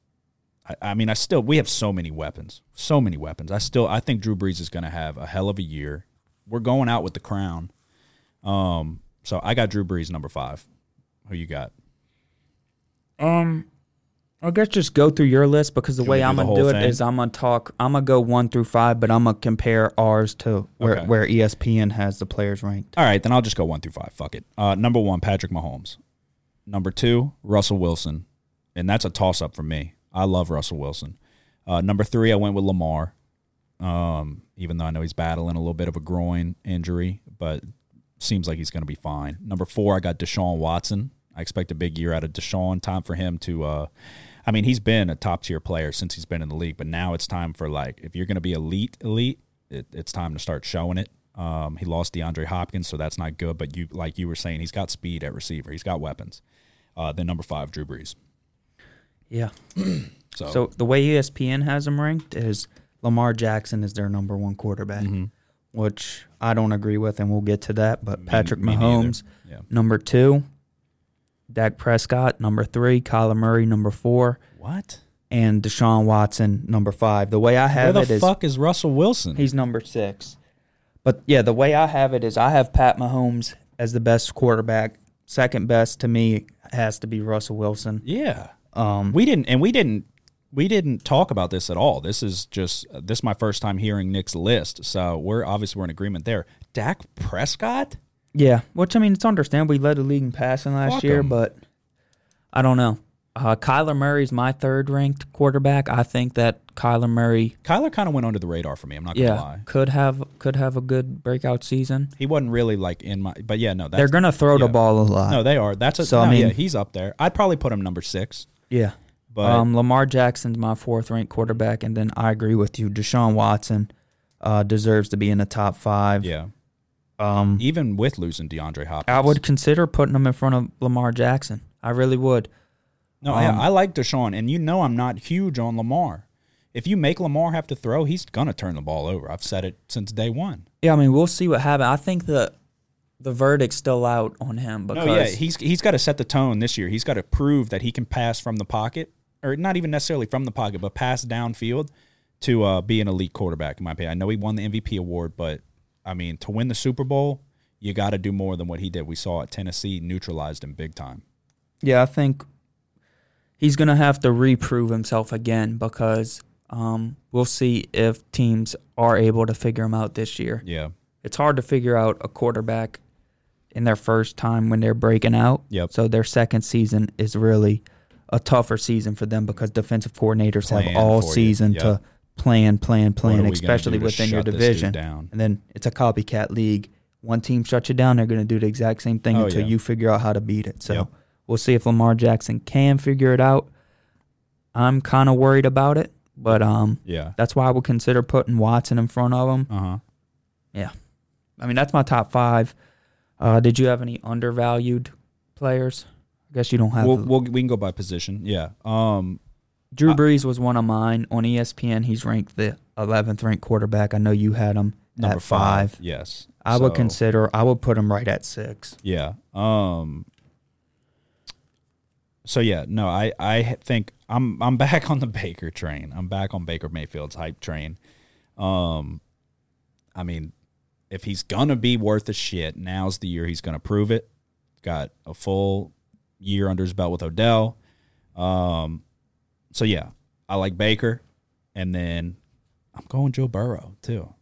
I, I mean, I still we have so many weapons, so many weapons. I still I think Drew Brees is going to have a hell of a year. We're going out with the crown. Um, so I got Drew Brees number five. Who you got?
Um, I guess just go through your list because the
You
way I'm gonna do it
thing?
is I'm gonna talk. I'm gonna go one through five, but I'm gonna compare ours to where
Okay.
where ESPN has the players ranked.
All right, then I'll just go one through five. Fuck it. Uh, number one, Patrick Mahomes. Number two, Russell Wilson, and that's a toss up for me. I love Russell Wilson. Uh, number three, I went with Lamar. Um, even though I know he's battling a little bit of a groin injury, but seems like he's going to be fine. Number four, I got Deshaun Watson. I expect a big year out of Deshaun. Time for him to. Uh, I mean, he's been a top tier player since he's been in the league, but now it's time for like if you're going to be elite, elite, it, it's time to start showing it. Um, he lost DeAndre Hopkins, so that's not good. But you, like you were saying, he's got speed at receiver. He's got weapons. Uh, then number five, Drew Brees.
Yeah. (clears throat)
So,
So the way ESPN has him ranked is Lamar Jackson is their number one quarterback, which I don't agree with, and we'll get to that. But
Me-
Patrick
me.
Mahomes,
yeah.
number two. Dak Prescott, number three. Kyler Murray, number four.
What?
And Deshaun Watson, number five. The way I have Where
the
it is
fuck is Russell Wilson?
He's number six. But yeah, the way I have it is I have Pat Mahomes as the best quarterback. Second best to me has to be Russell Wilson.
yeah.
Um,
We didn't, and we didn't, we didn't talk about this at all. This is just this is my first time hearing Nick's list, so we're obviously we're in agreement there. Dak Prescott.
yeah, which I mean it's understandable. We led the league in passing last
Fuck
year,
him.
but I don't know. Uh, Kyler Murray's my third ranked quarterback. I think that Kyler Murray,
Kyler kind of went under the radar for me. I'm not gonna
yeah,
lie.
could have could have a good breakout season.
He wasn't really like in my, but yeah, no, that's
They're gonna throw the ball a lot.
no, they are. That's a
So,
no,
I mean-
yeah, he's up there. I'd probably put him number six,
yeah.
But
um, Lamar Jackson's my fourth ranked quarterback, and then I agree with you. Deshaun Watson uh, deserves to be in the top five.
yeah,
Um,
even with losing DeAndre Hopkins,
I would consider putting him in front of Lamar Jackson. I really would.
No,
Um,
I, I like Deshaun, and you know I'm not huge on Lamar. If you make Lamar have to throw, he's gonna turn the ball over. I've said it since day one.
Yeah, I mean, we'll see what happens. I think the the verdict's still out on him because
No, yeah, he's he's got to set the tone this year. He's got to prove that he can pass from the pocket, or not even necessarily from the pocket, but pass downfield to uh, be an elite quarterback. In my opinion, I know he won the MVP award, but I mean, to win the Super Bowl, you got to do more than what he did. We saw at Tennessee neutralized him big time.
yeah, I think he's gonna have to reprove himself again because um, we'll see if teams are able to figure him out this year.
Yeah,
It's hard to figure out a quarterback in their first time when they're breaking out.
Yep.
So their second season is really a tougher season for them because defensive coordinators
Plan
have all season
Yep.
to plan, plan, plan, especially within your
shut this dude
division. And then it's a copycat league. One team shuts you down, they're going to do the exact same thing
Oh,
until
yeah.
you figure out how to beat it. So
Yep.
we'll see if Lamar Jackson can figure it out. I'm kind of worried about it, but um,
yeah,
that's why I would consider putting Watson in front of him.
uh huh.
Yeah. I mean, that's my top five. Uh, did you have any undervalued players? I guess you don't have.
We'll, we'll, we can go by position. Yeah. Um.
Drew Brees was one of mine on ESPN. He's ranked the 11th ranked quarterback. I know you had him
Number
at five.
five. Yes.
I would consider. I would put him right at six.
Yeah. Um. So yeah, no, I I think I'm I'm back on the Baker train. I'm back on Baker Mayfield's hype train. Um, I mean, if he's gonna be worth a shit, now's the year he's gonna prove it. Got a full year under his belt with Odell. Um, so yeah, I like Baker, and then I'm going Joe Burrow too.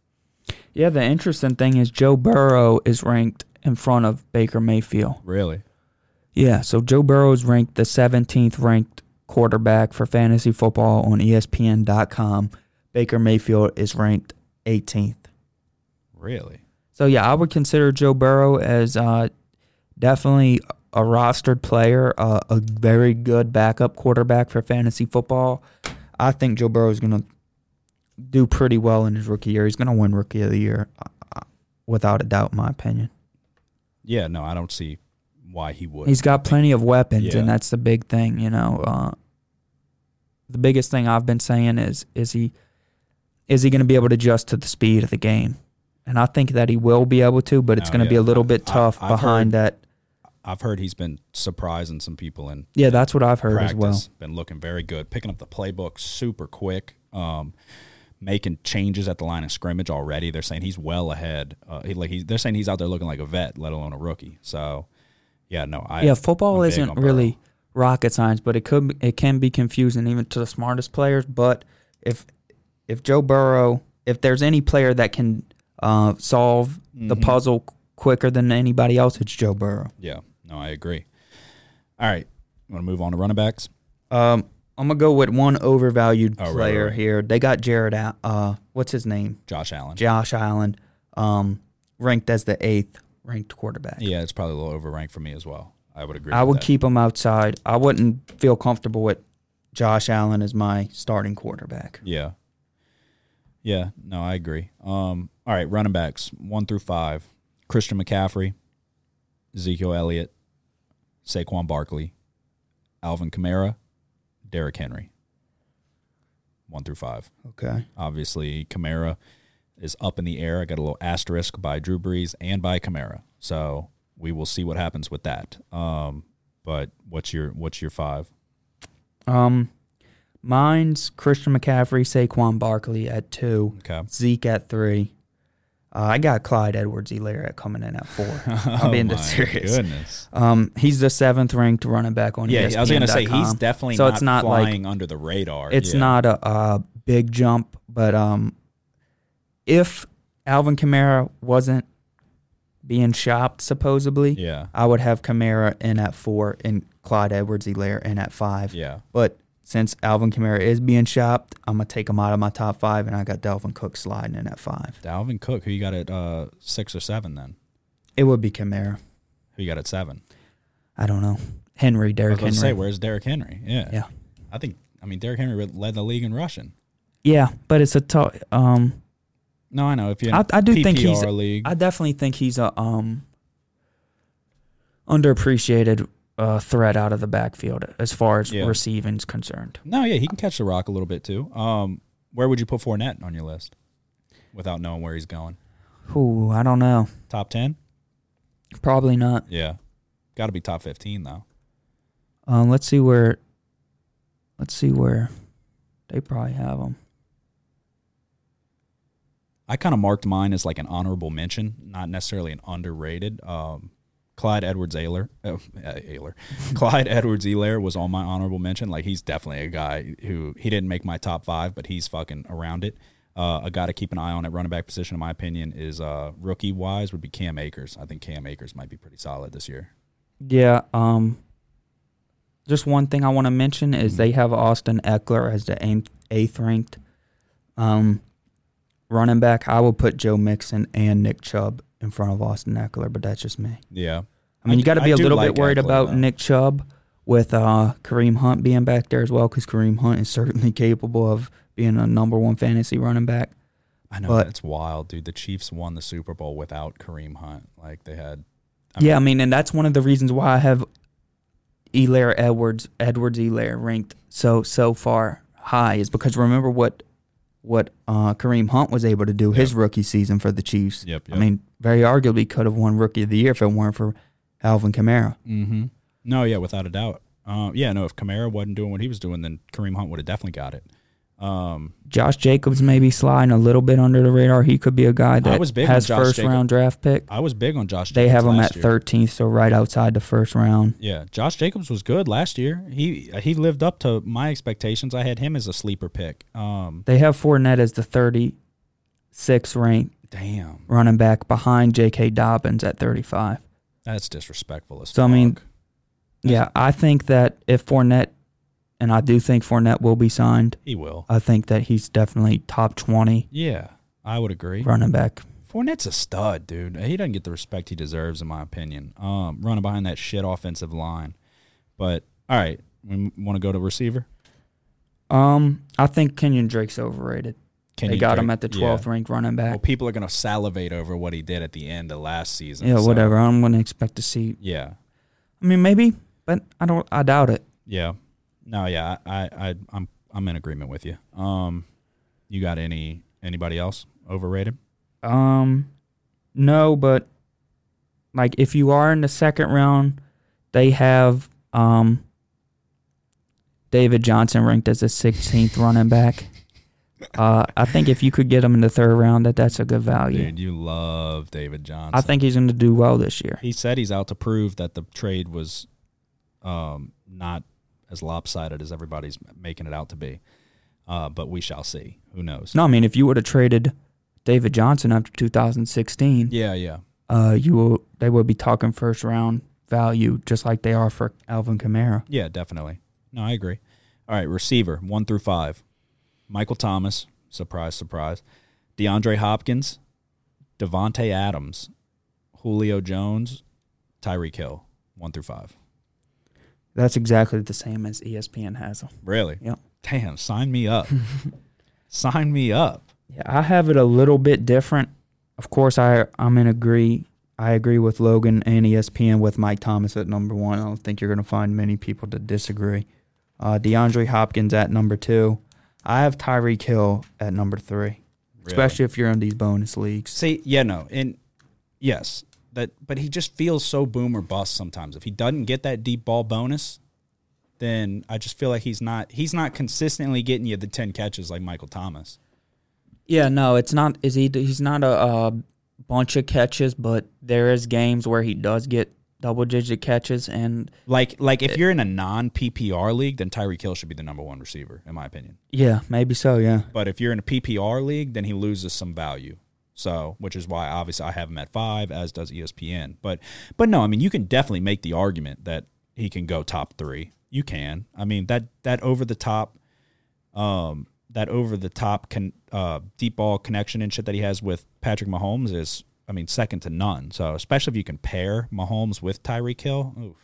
Yeah. The interesting thing is Joe Burrow is ranked in front of Baker Mayfield.
Really?
Yeah. So Joe Burrow is ranked the 17th ranked quarterback for fantasy football on ESPN.com. Baker Mayfield is ranked 18th.
Really?
So yeah, I would consider Joe Burrow as uh, definitely a rostered player, uh, a very good backup quarterback for fantasy football. I think Joe Burrow is going to do pretty well in his rookie year. He's going to win Rookie of the Year, uh, without a doubt, in my opinion.
Yeah. No, I don't see why he would.
He's got plenty of weapons,
Yeah.
and that's the big thing. You know, uh, the biggest thing I've been saying is is he is he going to be able to adjust to the speed of the game? And I think that he will be able to, but it's
Oh,
going to be a little
I've-
bit tough
I've
behind that
I've heard he's been surprising some people in
Yeah, that's what I've heard
practice.
as well.
Been looking very good, picking up the playbook super quick, um, making changes at the line of scrimmage already. They're saying he's well ahead. Uh, he, like he's, they're saying he's out there looking like a vet, let alone a rookie. So, yeah, no, I
Yeah, football isn't really rocket science, but it could it can be confusing even to the smartest players. But if if Joe Burrow, if there's any player that can uh, solve the
Mm-hmm.
puzzle quicker than anybody else, it's Joe Burrow.
Yeah, no, I agree. All right, want to move on to running backs?
Um, I'm gonna go with one overvalued
Oh,
player
right, right.
here. They got Jared. Al- Uh, what's his name?
Josh Allen.
Josh Allen, um, ranked as the eighth ranked quarterback.
yeah, it's probably a little overranked for me as well. I would agree.
I would
that.
keep him outside. I wouldn't feel comfortable with Josh Allen as my starting quarterback.
Yeah. Yeah, no, I agree. Um, all right, running backs one through five: Christian McCaffrey, Ezekiel Elliott, Saquon Barkley, Alvin Kamara, Derrick Henry. One through five.
Okay.
Obviously, Kamara is up in the air. I got a little asterisk by Drew Brees and by Kamara, so we will see what happens with that. Um, but what's your what's your five?
Um, mine's Christian McCaffrey, Saquon Barkley at two,
Okay.
Zeke at three. Uh, I got Clyde Edwards-Helaire at coming in at four. (laughs) I'm being
oh
serious.
Goodness.
Um, he's the seventh ranked running back on
Yeah, I was gonna say
ESPN.com.
he's definitely
So
not,
it's not like-
under the radar.
It's
Yeah.
not a, a big jump, but um, if Alvin Kamara wasn't being shopped supposedly,
Yeah,
I would have Kamara in at four and Clyde Edwards-Helaire in at five.
yeah.
But since Alvin Kamara is being shopped, I'm gonna take him out of my top five, and I got Dalvin Cook sliding in at five.
Dalvin Cook, who you got at uh, six or seven? Then
It would be Kamara.
who you got at seven?
I don't know. Henry,
I was
Derrick Henry.
say, where's Derrick Henry? Yeah,
yeah,
I think. I mean, Derrick Henry led the league in rushing.
yeah, but it's a tough. Um,
No, I know. If you're
I, I do think he's.
PPR league,
I definitely think he's a um underappreciated uh, threat out of the backfield as far as
Yeah.
receiving's concerned.
no, yeah, he can catch the rock a little bit too. Um, where would you put Fournette on your list without knowing where he's going?
Ooh, I don't know.
Top ten?
Probably not.
Yeah, got to be top fifteen though.
Um, let's see where. Let's see where. They probably have him.
I kind of marked mine as like an honorable mention, not necessarily an underrated. Um, Clyde Edwards Ayler, oh, uh, Ayler, (laughs) Clyde Edwards Elaire was on my honorable mention. Like he's definitely a guy who he didn't make my top five, but he's fucking around it. Uh, a guy to keep an eye on at running back position, in my opinion, is uh, rookie wise would be Cam Akers. I think Cam Akers might be pretty solid this year.
Yeah. Um. Just one thing I want to mention is they have Austin Ekeler as the eighth- eighth ranked um, running back. I will put Joe Mixon and Nick Chubb in front of Austin Ekeler, but that's just me.
Yeah,
I mean, you got to be a little
like
bit worried
Ekeler,
about
though.
Nick Chubb with uh, Kareem Hunt being back there as well, because Kareem Hunt is (laughs) certainly capable of being a number one fantasy running back.
I know
But-
that's wild, dude. The Chiefs won the Super Bowl without Kareem Hunt. Like they had. I
yeah, I mean, and that's one of the reasons why I have Elaire Edwards, Edwards Elaire ranked so so far high is because remember what what uh, Kareem Hunt was able to do his rookie season for the Chiefs.
Yep,
I mean, very arguably could have won Rookie of the Year if it weren't for Alvin Kamara.
Mm-hmm. No, yeah, without a doubt. Uh, yeah, no, if Kamara wasn't doing what he was doing, then Kareem Hunt would have definitely got it. Um,
Josh Jacobs maybe sliding a little bit under the radar. He could be a guy that
was big
has first
Jacobs.
round draft pick.
I was big on Josh.
They have him at 13th, so right outside the first round.
Yeah, Josh Jacobs was good last year. He he lived up to my expectations. I had him as a sleeper pick. Um,
They have Fournette as the 36th ranked
damn,
running back behind J.K. Dobbins at 35.
that's disrespectful. As
So, I mean,
fuck.
Yeah, I think that if Fournette, and I do think Fournette will be signed,
he will.
I think that he's definitely top 20
Yeah, I would agree.
running back.
Fournette's a stud, dude. He doesn't get the respect he deserves, in my opinion. Um, running behind that shit offensive line. But all right, we want to go to receiver.
Um, I think Kenyon Drake's overrated.
Can
they
you
got him at the
yeah.
12th ranked running back.
Well, people are gonna salivate over what he did at the end of last season.
yeah,
so,
whatever. I'm going to expect to see.
Yeah,
I mean, maybe, but I don't. I doubt it.
yeah. No, yeah. I, I, I'm, I'm in agreement with you. Um, you got any anybody else overrated?
Um, no, but like if you are in the second round, they have um, David Johnson ranked as a 16th running back. (laughs) Uh, I think if you could get him in the third round, that that's a good value.
Dude, you love David Johnson.
I think he's going to do well this year.
he said he's out to prove that the trade was um, not as lopsided as everybody's making it out to be. Uh, but we shall see. Who knows?
No, I mean if you would have traded David Johnson after 2016,
Yeah, yeah.
uh, you will they would be talking first round value just like they are for Alvin Kamara.
Yeah, definitely. No, I agree. All right, receiver one through five: Michael Thomas, surprise, surprise. DeAndre Hopkins, Davante Adams, Julio Jones, Tyreek Hill, one through five.
That's exactly the same as ESPN has them.
Really?
Yep.
Damn, sign me up. (laughs) sign me up.
Yeah, I have it a little bit different. Of course, I I'm in agree. I agree with Logan and ESPN with Mike Thomas at number one. I don't think you're going to find many people to disagree. Uh, DeAndre Hopkins at number two. I have Tyreek Hill at number three, especially if you're in these bonus leagues.
See, yeah, no, and yes, that, but he just feels so boom or bust sometimes. If he doesn't get that deep ball bonus, then I just feel like he's not he's not consistently getting you the ten catches like Michael Thomas.
Yeah, no, it's not. Is he? He's not a, uh bunch of catches, but there is games where he does get double digit catches, and
Like like if you're in a non PPR league, then Tyreek Hill should be the number one receiver, in my opinion.
yeah, maybe so. Yeah,
But if you're in a PPR league, then he loses some value. So, which is why obviously I have him at five, as does ESPN. But, but no, I mean you can definitely make the argument that he can go top three. You can. I mean that that over the top, um, that over the top can uh, deep ball connection and shit that he has with Patrick Mahomes is, I mean, second to none. So, especially if you can pair Mahomes with Tyreek Hill, oof,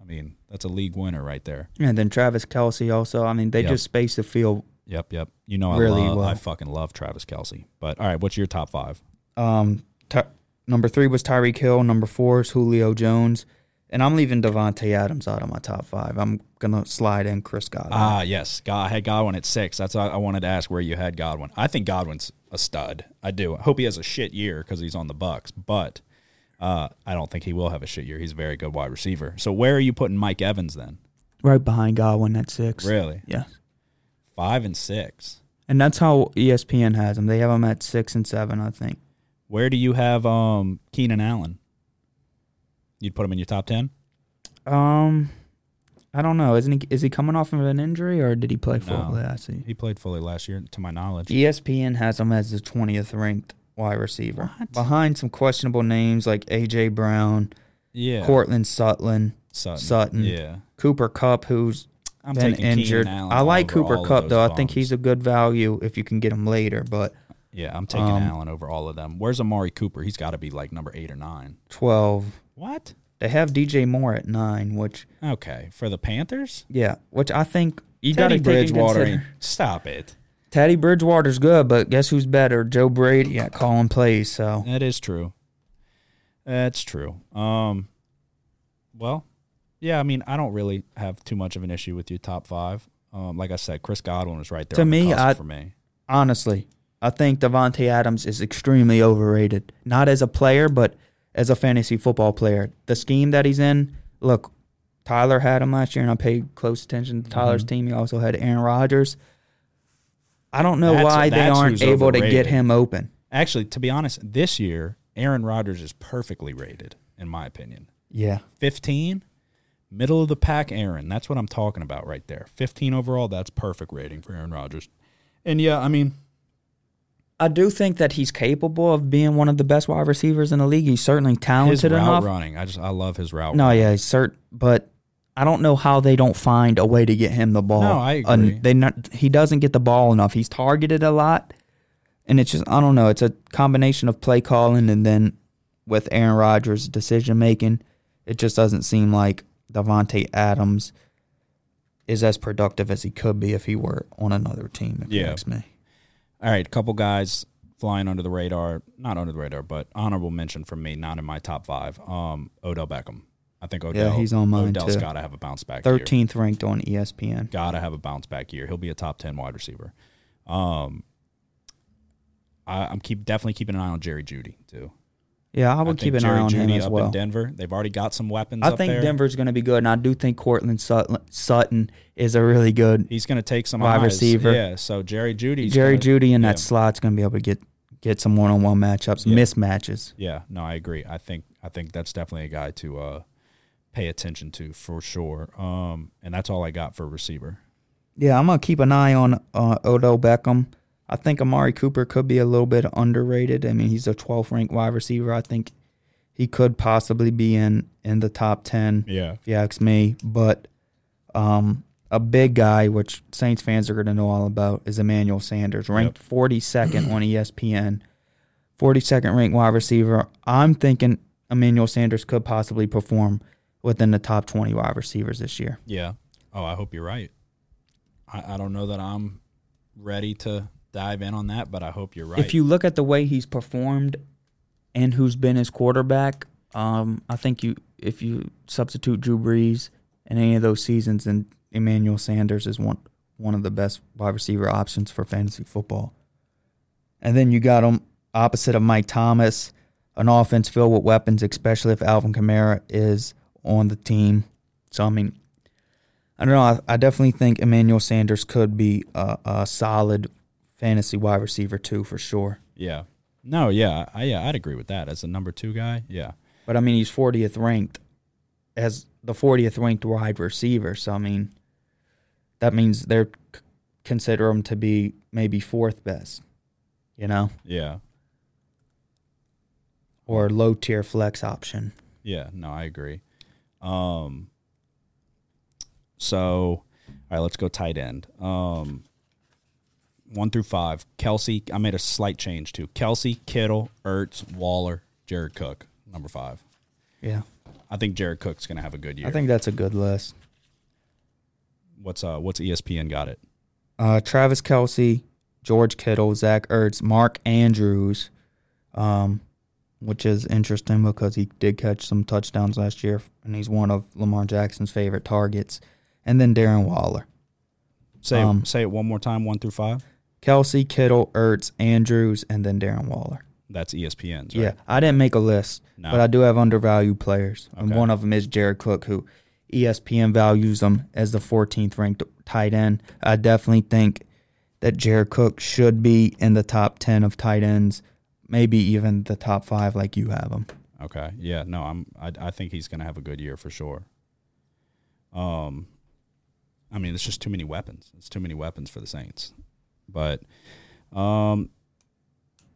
I mean that's a league winner right there.
and then Travis Kelce also. I mean, they
Yep.
just space the field.
Yep, yep. You know I
Really
love,
well.
I fucking love Travis Kelce. But all right, what's your top five?
Um, Ty- number three was Tyreek Hill. Number four is Julio Jones, and I'm leaving Davante Adams out of my top five. I'm gonna slide in Chris Godwin.
Ah, yes. God, I had Godwin at six. That's why I wanted to ask where you had Godwin. I think Godwin's a stud. I do. I hope he has a shit year because he's on the Bucs, but uh, I don't think he will have a shit year. He's a very good wide receiver. So where are you putting Mike Evans then?
right behind Godwin at six.
Really,
Yeah,
five and six.
and that's how ESPN has them. They have them at six and seven, I think.
Where do you have um, Keenan Allen? You'd put him in your top ten?
Um, I don't know. Isn't he? Is he coming off of an injury or did he play full?
No.
Yeah, I see.
He played fully last year, to my knowledge.
ESPN has him as the twentieth ranked wide receiver,
What?
behind some questionable names like AJ Brown,
Yeah,
Courtland Sutton,
Sutton.
Sutton.
Yeah,
Cooper Kupp, who's
I'm
been injured.
Allen
I like Cooper
Kupp
though. I think he's a good value if you can get him later. But
Yeah, I'm taking
Um,
Allen over all of them. Where's Amari Cooper? He's got to be like number eight or nine.
twelve,
What?
they have DJ Moore at nine, which
Okay, for the Panthers,
yeah, which I think you got to
Teddy
take in
Bridgewater. Stop it.
Teddy Bridgewater's good, but guess who's better? Joe Brady at calling plays. So
That is true. That's true. Um, well, yeah. I mean, I don't really have too much of an issue with your top five. Um, like I said, Chris Godwin was right there
To
on the
me,
cusp
I-
for me.
honestly, I think Davante Adams is extremely overrated. Not as a player, but as a fantasy football player. The scheme that he's in, look, Tyler had him last year, and I paid close attention to Tyler's
Mm-hmm.
team. He also had Aaron Rodgers. I don't know
That's-
why they aren't able to get him open.
Actually, to be honest, this year Aaron Rodgers is perfectly rated, in my opinion.
Yeah.
15 middle of the pack aaron that's what i'm talking about right there 15 overall that's perfect rating for aaron rodgers and yeah i mean
I do think that he's capable of being one of the best wide receivers in the league. He's certainly
his
talented
route
enough.
running i just i love his route
No,
running.
yeah, he's cert, but I don't know how they don't find a way to get him the ball.
No, I agree.
they not, he doesn't get the ball enough. He's targeted a lot, and it's just I don't know. It's a combination of play calling and then with Aaron Rodgers' decision making, it just doesn't seem like Davante Adams is as productive as he could be if he were on another team. If you
Yeah.
ask me.
all right a couple guys flying under the radar not under the radar but honorable mention from me not in my top five um odell beckham i think odell
he's on mine,
odell's
too.
gotta have a bounce back.
Thirteenth ranked on ESPN.
gotta have a bounce back year he'll be a top 10 wide receiver um I, i'm keep definitely keeping an eye on jerry jeudy too
Yeah, I
I
would
think
keep an
Jerry
eye on him
Jeudy
as
up
well.
in Denver. They've already got some weapons.
I think
there.
Denver's going to be good, and I do think Courtland Sutton, is a really good
He's going to take some
Wide
eyes.
receiver.
Yeah. So Jerry Jeudy.
Jerry Jeudy in
yeah.
that slot's going to be able to get get some one on one matchups,
Yeah.
mismatches.
Yeah. No, I agree. I think I think that's definitely a guy to uh, pay attention to for sure. Um, and that's all I got for receiver.
Yeah, I'm gonna keep an eye on uh, Odell Beckham. I think Amari Cooper could be a little bit underrated. I mean, he's a 12th ranked wide receiver. I think he could possibly be in in the top 10
Yeah.
if you ask me. But um, a big guy, which Saints fans are going to know all about, is Emmanuel Sanders, ranked 42nd on ESPN. 42nd ranked wide receiver. I'm thinking Emmanuel Sanders could possibly perform within the top 20 wide receivers this year.
Yeah. Oh, I hope you're right. I, I don't know that I'm ready to dive in on that, but I hope you're right.
If you look at the way he's performed and who's been his quarterback, um, I think you if you substitute Drew Brees in any of those seasons, then Emmanuel Sanders is one one of the best wide receiver options for fantasy football. And then you got him opposite of Mike Thomas, an offense filled with weapons, especially if Alvin Kamara is on the team. So I mean, I don't know. I, I definitely think Emmanuel Sanders could be a, a solid fantasy wide receiver too, for sure.
yeah. No, yeah, I, yeah, I'd agree with that as a number two guy. Yeah,
But I mean, he's 40th ranked as the 40th ranked wide receiver. So I mean, that means they're c- consider him to be maybe fourth best, you know,
yeah,
or low tier flex option.
yeah. No, I agree. Um. So, all right, let's go tight end. Um. One through five. Kelce. I made a slight change too. Kelce, Kittle, Ertz, Waller, Jared Cook. Number five.
Yeah,
I think Jared Cook's gonna have a good year.
I think that's a good list.
what's uh what's ESPN got it?
Uh, Travis Kelce, George Kittle, Zach Ertz, Mark Andrews, um, which is interesting because he did catch some touchdowns last year, and he's one of Lamar Jackson's favorite targets. And then Darren Waller,
Say
Um,
say it one more time. One through five.
Kelce, Kittle, Ertz, Andrews, and then Darren Waller.
That's ESPN's.
Yeah, I didn't make a list,
No.
but I do have undervalued players, and one of them is Jared Cook, who ESPN values him as the 14th ranked tight end. I definitely think that Jared Cook should be in the top 10 of tight ends, maybe even the top five, like you have him.
Okay. Yeah. No, I'm. I, I think he's gonna have a good year for sure. Um, I mean, it's just too many weapons. It's too many weapons for the Saints. But, um,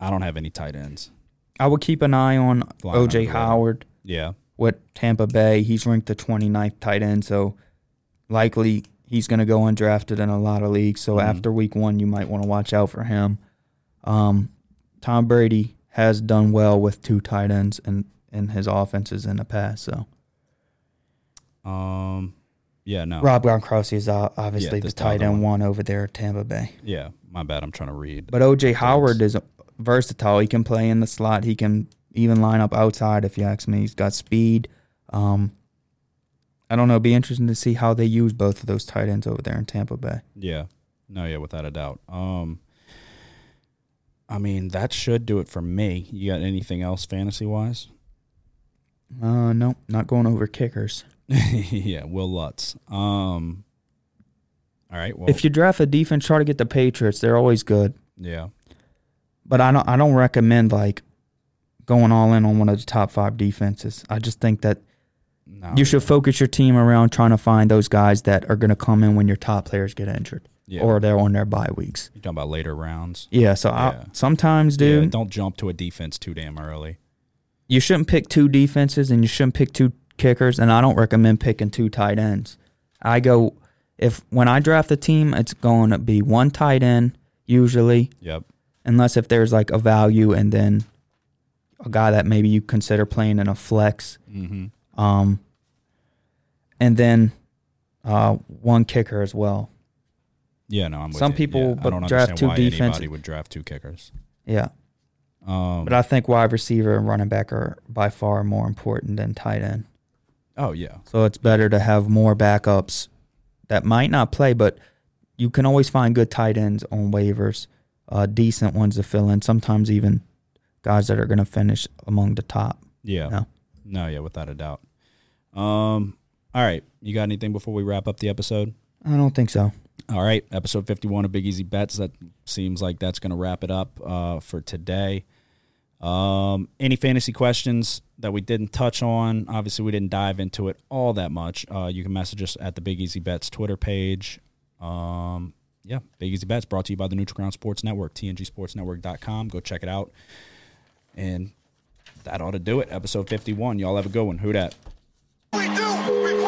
I don't have any tight ends.
I would keep an eye on OJ. Howard
Yeah.
with Tampa Bay. He's ranked the 29th tight end, so likely he's going to go undrafted in a lot of leagues. So
Mhm.
after week one, you might want to watch out for him. Um, Tom Brady has done well with two tight ends in, in his offenses in the past. So
Um. Yeah. No.
Rob Gronkowski is obviously
Yeah,
the tight end
one.
one over there at Tampa Bay.
Yeah. My bad. I'm trying to read.
But OJ Howard is versatile. He can play in the slot. He can even line up outside. If you ask me, he's got speed. Um, I don't know. It'd be interesting to see how they use both of those tight ends over there in Tampa Bay.
Yeah. No, yeah, without a doubt. Um I mean, that should do it for me. You got anything else fantasy wise?
Uh, no, not going over kickers. (laughs)
yeah, Wil Lutz. Um All right, well
if you draft a defense, try to get the Patriots. They're always good.
yeah.
But I don't. I don't recommend like going all in on one of the top five defenses. I just think that
No.
you should focus your team around trying to find those guys that are going to come in when your top players get injured
yeah.
or they're on their bye weeks.
you talking about later rounds.
Yeah. So I,
Yeah.
sometimes,
Yeah, don't jump to a defense too damn early.
you shouldn't pick two defenses and you shouldn't pick two kickers. And I don't recommend picking two tight ends. I go if when I draft a team, it's going to be one tight end usually,
Yep.
unless if there's like a value and then a guy that maybe you consider playing in a flex.
Mm-hmm.
Um, and then uh, one kicker as well.
Yeah, no, I'm
Some people
yeah, I
but
don't
draft two defense-
anybody would draft two kickers.
Yeah.
Um,
But I think wide receiver and running back are by far more important than tight end.
oh yeah,
So it's better to have more backups that might not play, but you can always find good tight ends on waivers, uh, decent ones to fill in. Sometimes even guys that are going to finish among the top.
Yeah.
No.
No, yeah, without a doubt. Um, all right. You got anything before we wrap up the episode?
I don't think so.
All right, episode 51 of Big Easy Bets. That seems like that's going to wrap it up uh, for today. Um, any fantasy questions that we didn't touch on? Obviously, we didn't dive into it all that much. Uh, you can message us at the Big Easy Bets Twitter page. Um, yeah, Big Easy Bets brought to you by the Neutral Ground Sports Network, tngsportsnetwork.com. Go check it out. And that ought to do it. Episode 51. Y'all have a good one. Who dat?
We do.